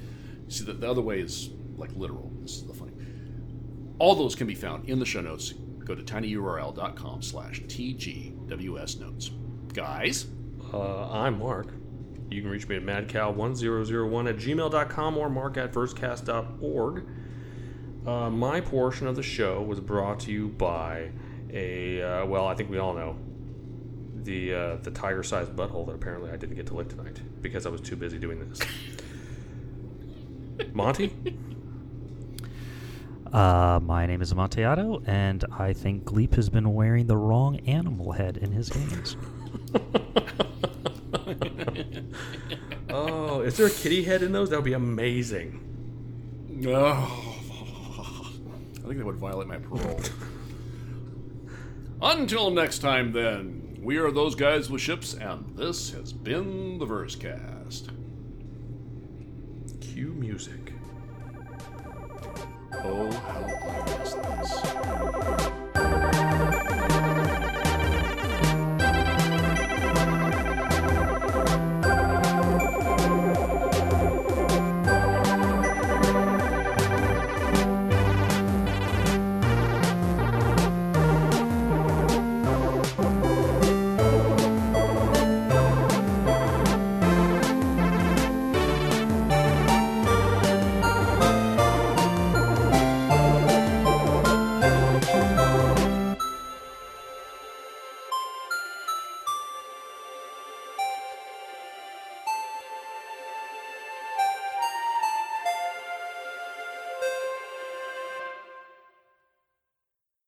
See, the, the other way is like literal. This is the funny. All those can be found in the show notes. Go to tinyurl.com slash tgws notes. Guys, Uh, I'm Mark. You can reach me at madcow1001 at gmail.com or mark at versecast.org. Uh, my portion of the show was brought to you by a, uh, well, I think we all know, the uh, the tiger-sized butthole that apparently I didn't get to lick tonight because I was too busy doing this. Monty? Uh, my name is Amontillado, and I think Gleep has been wearing the wrong animal head in his games. Oh, is there a kitty head in those? That would be amazing. Oh, I think that would violate my parole. Until next time, then, we are those guys with ships, and this has been the Versecast. Cue music. Oh,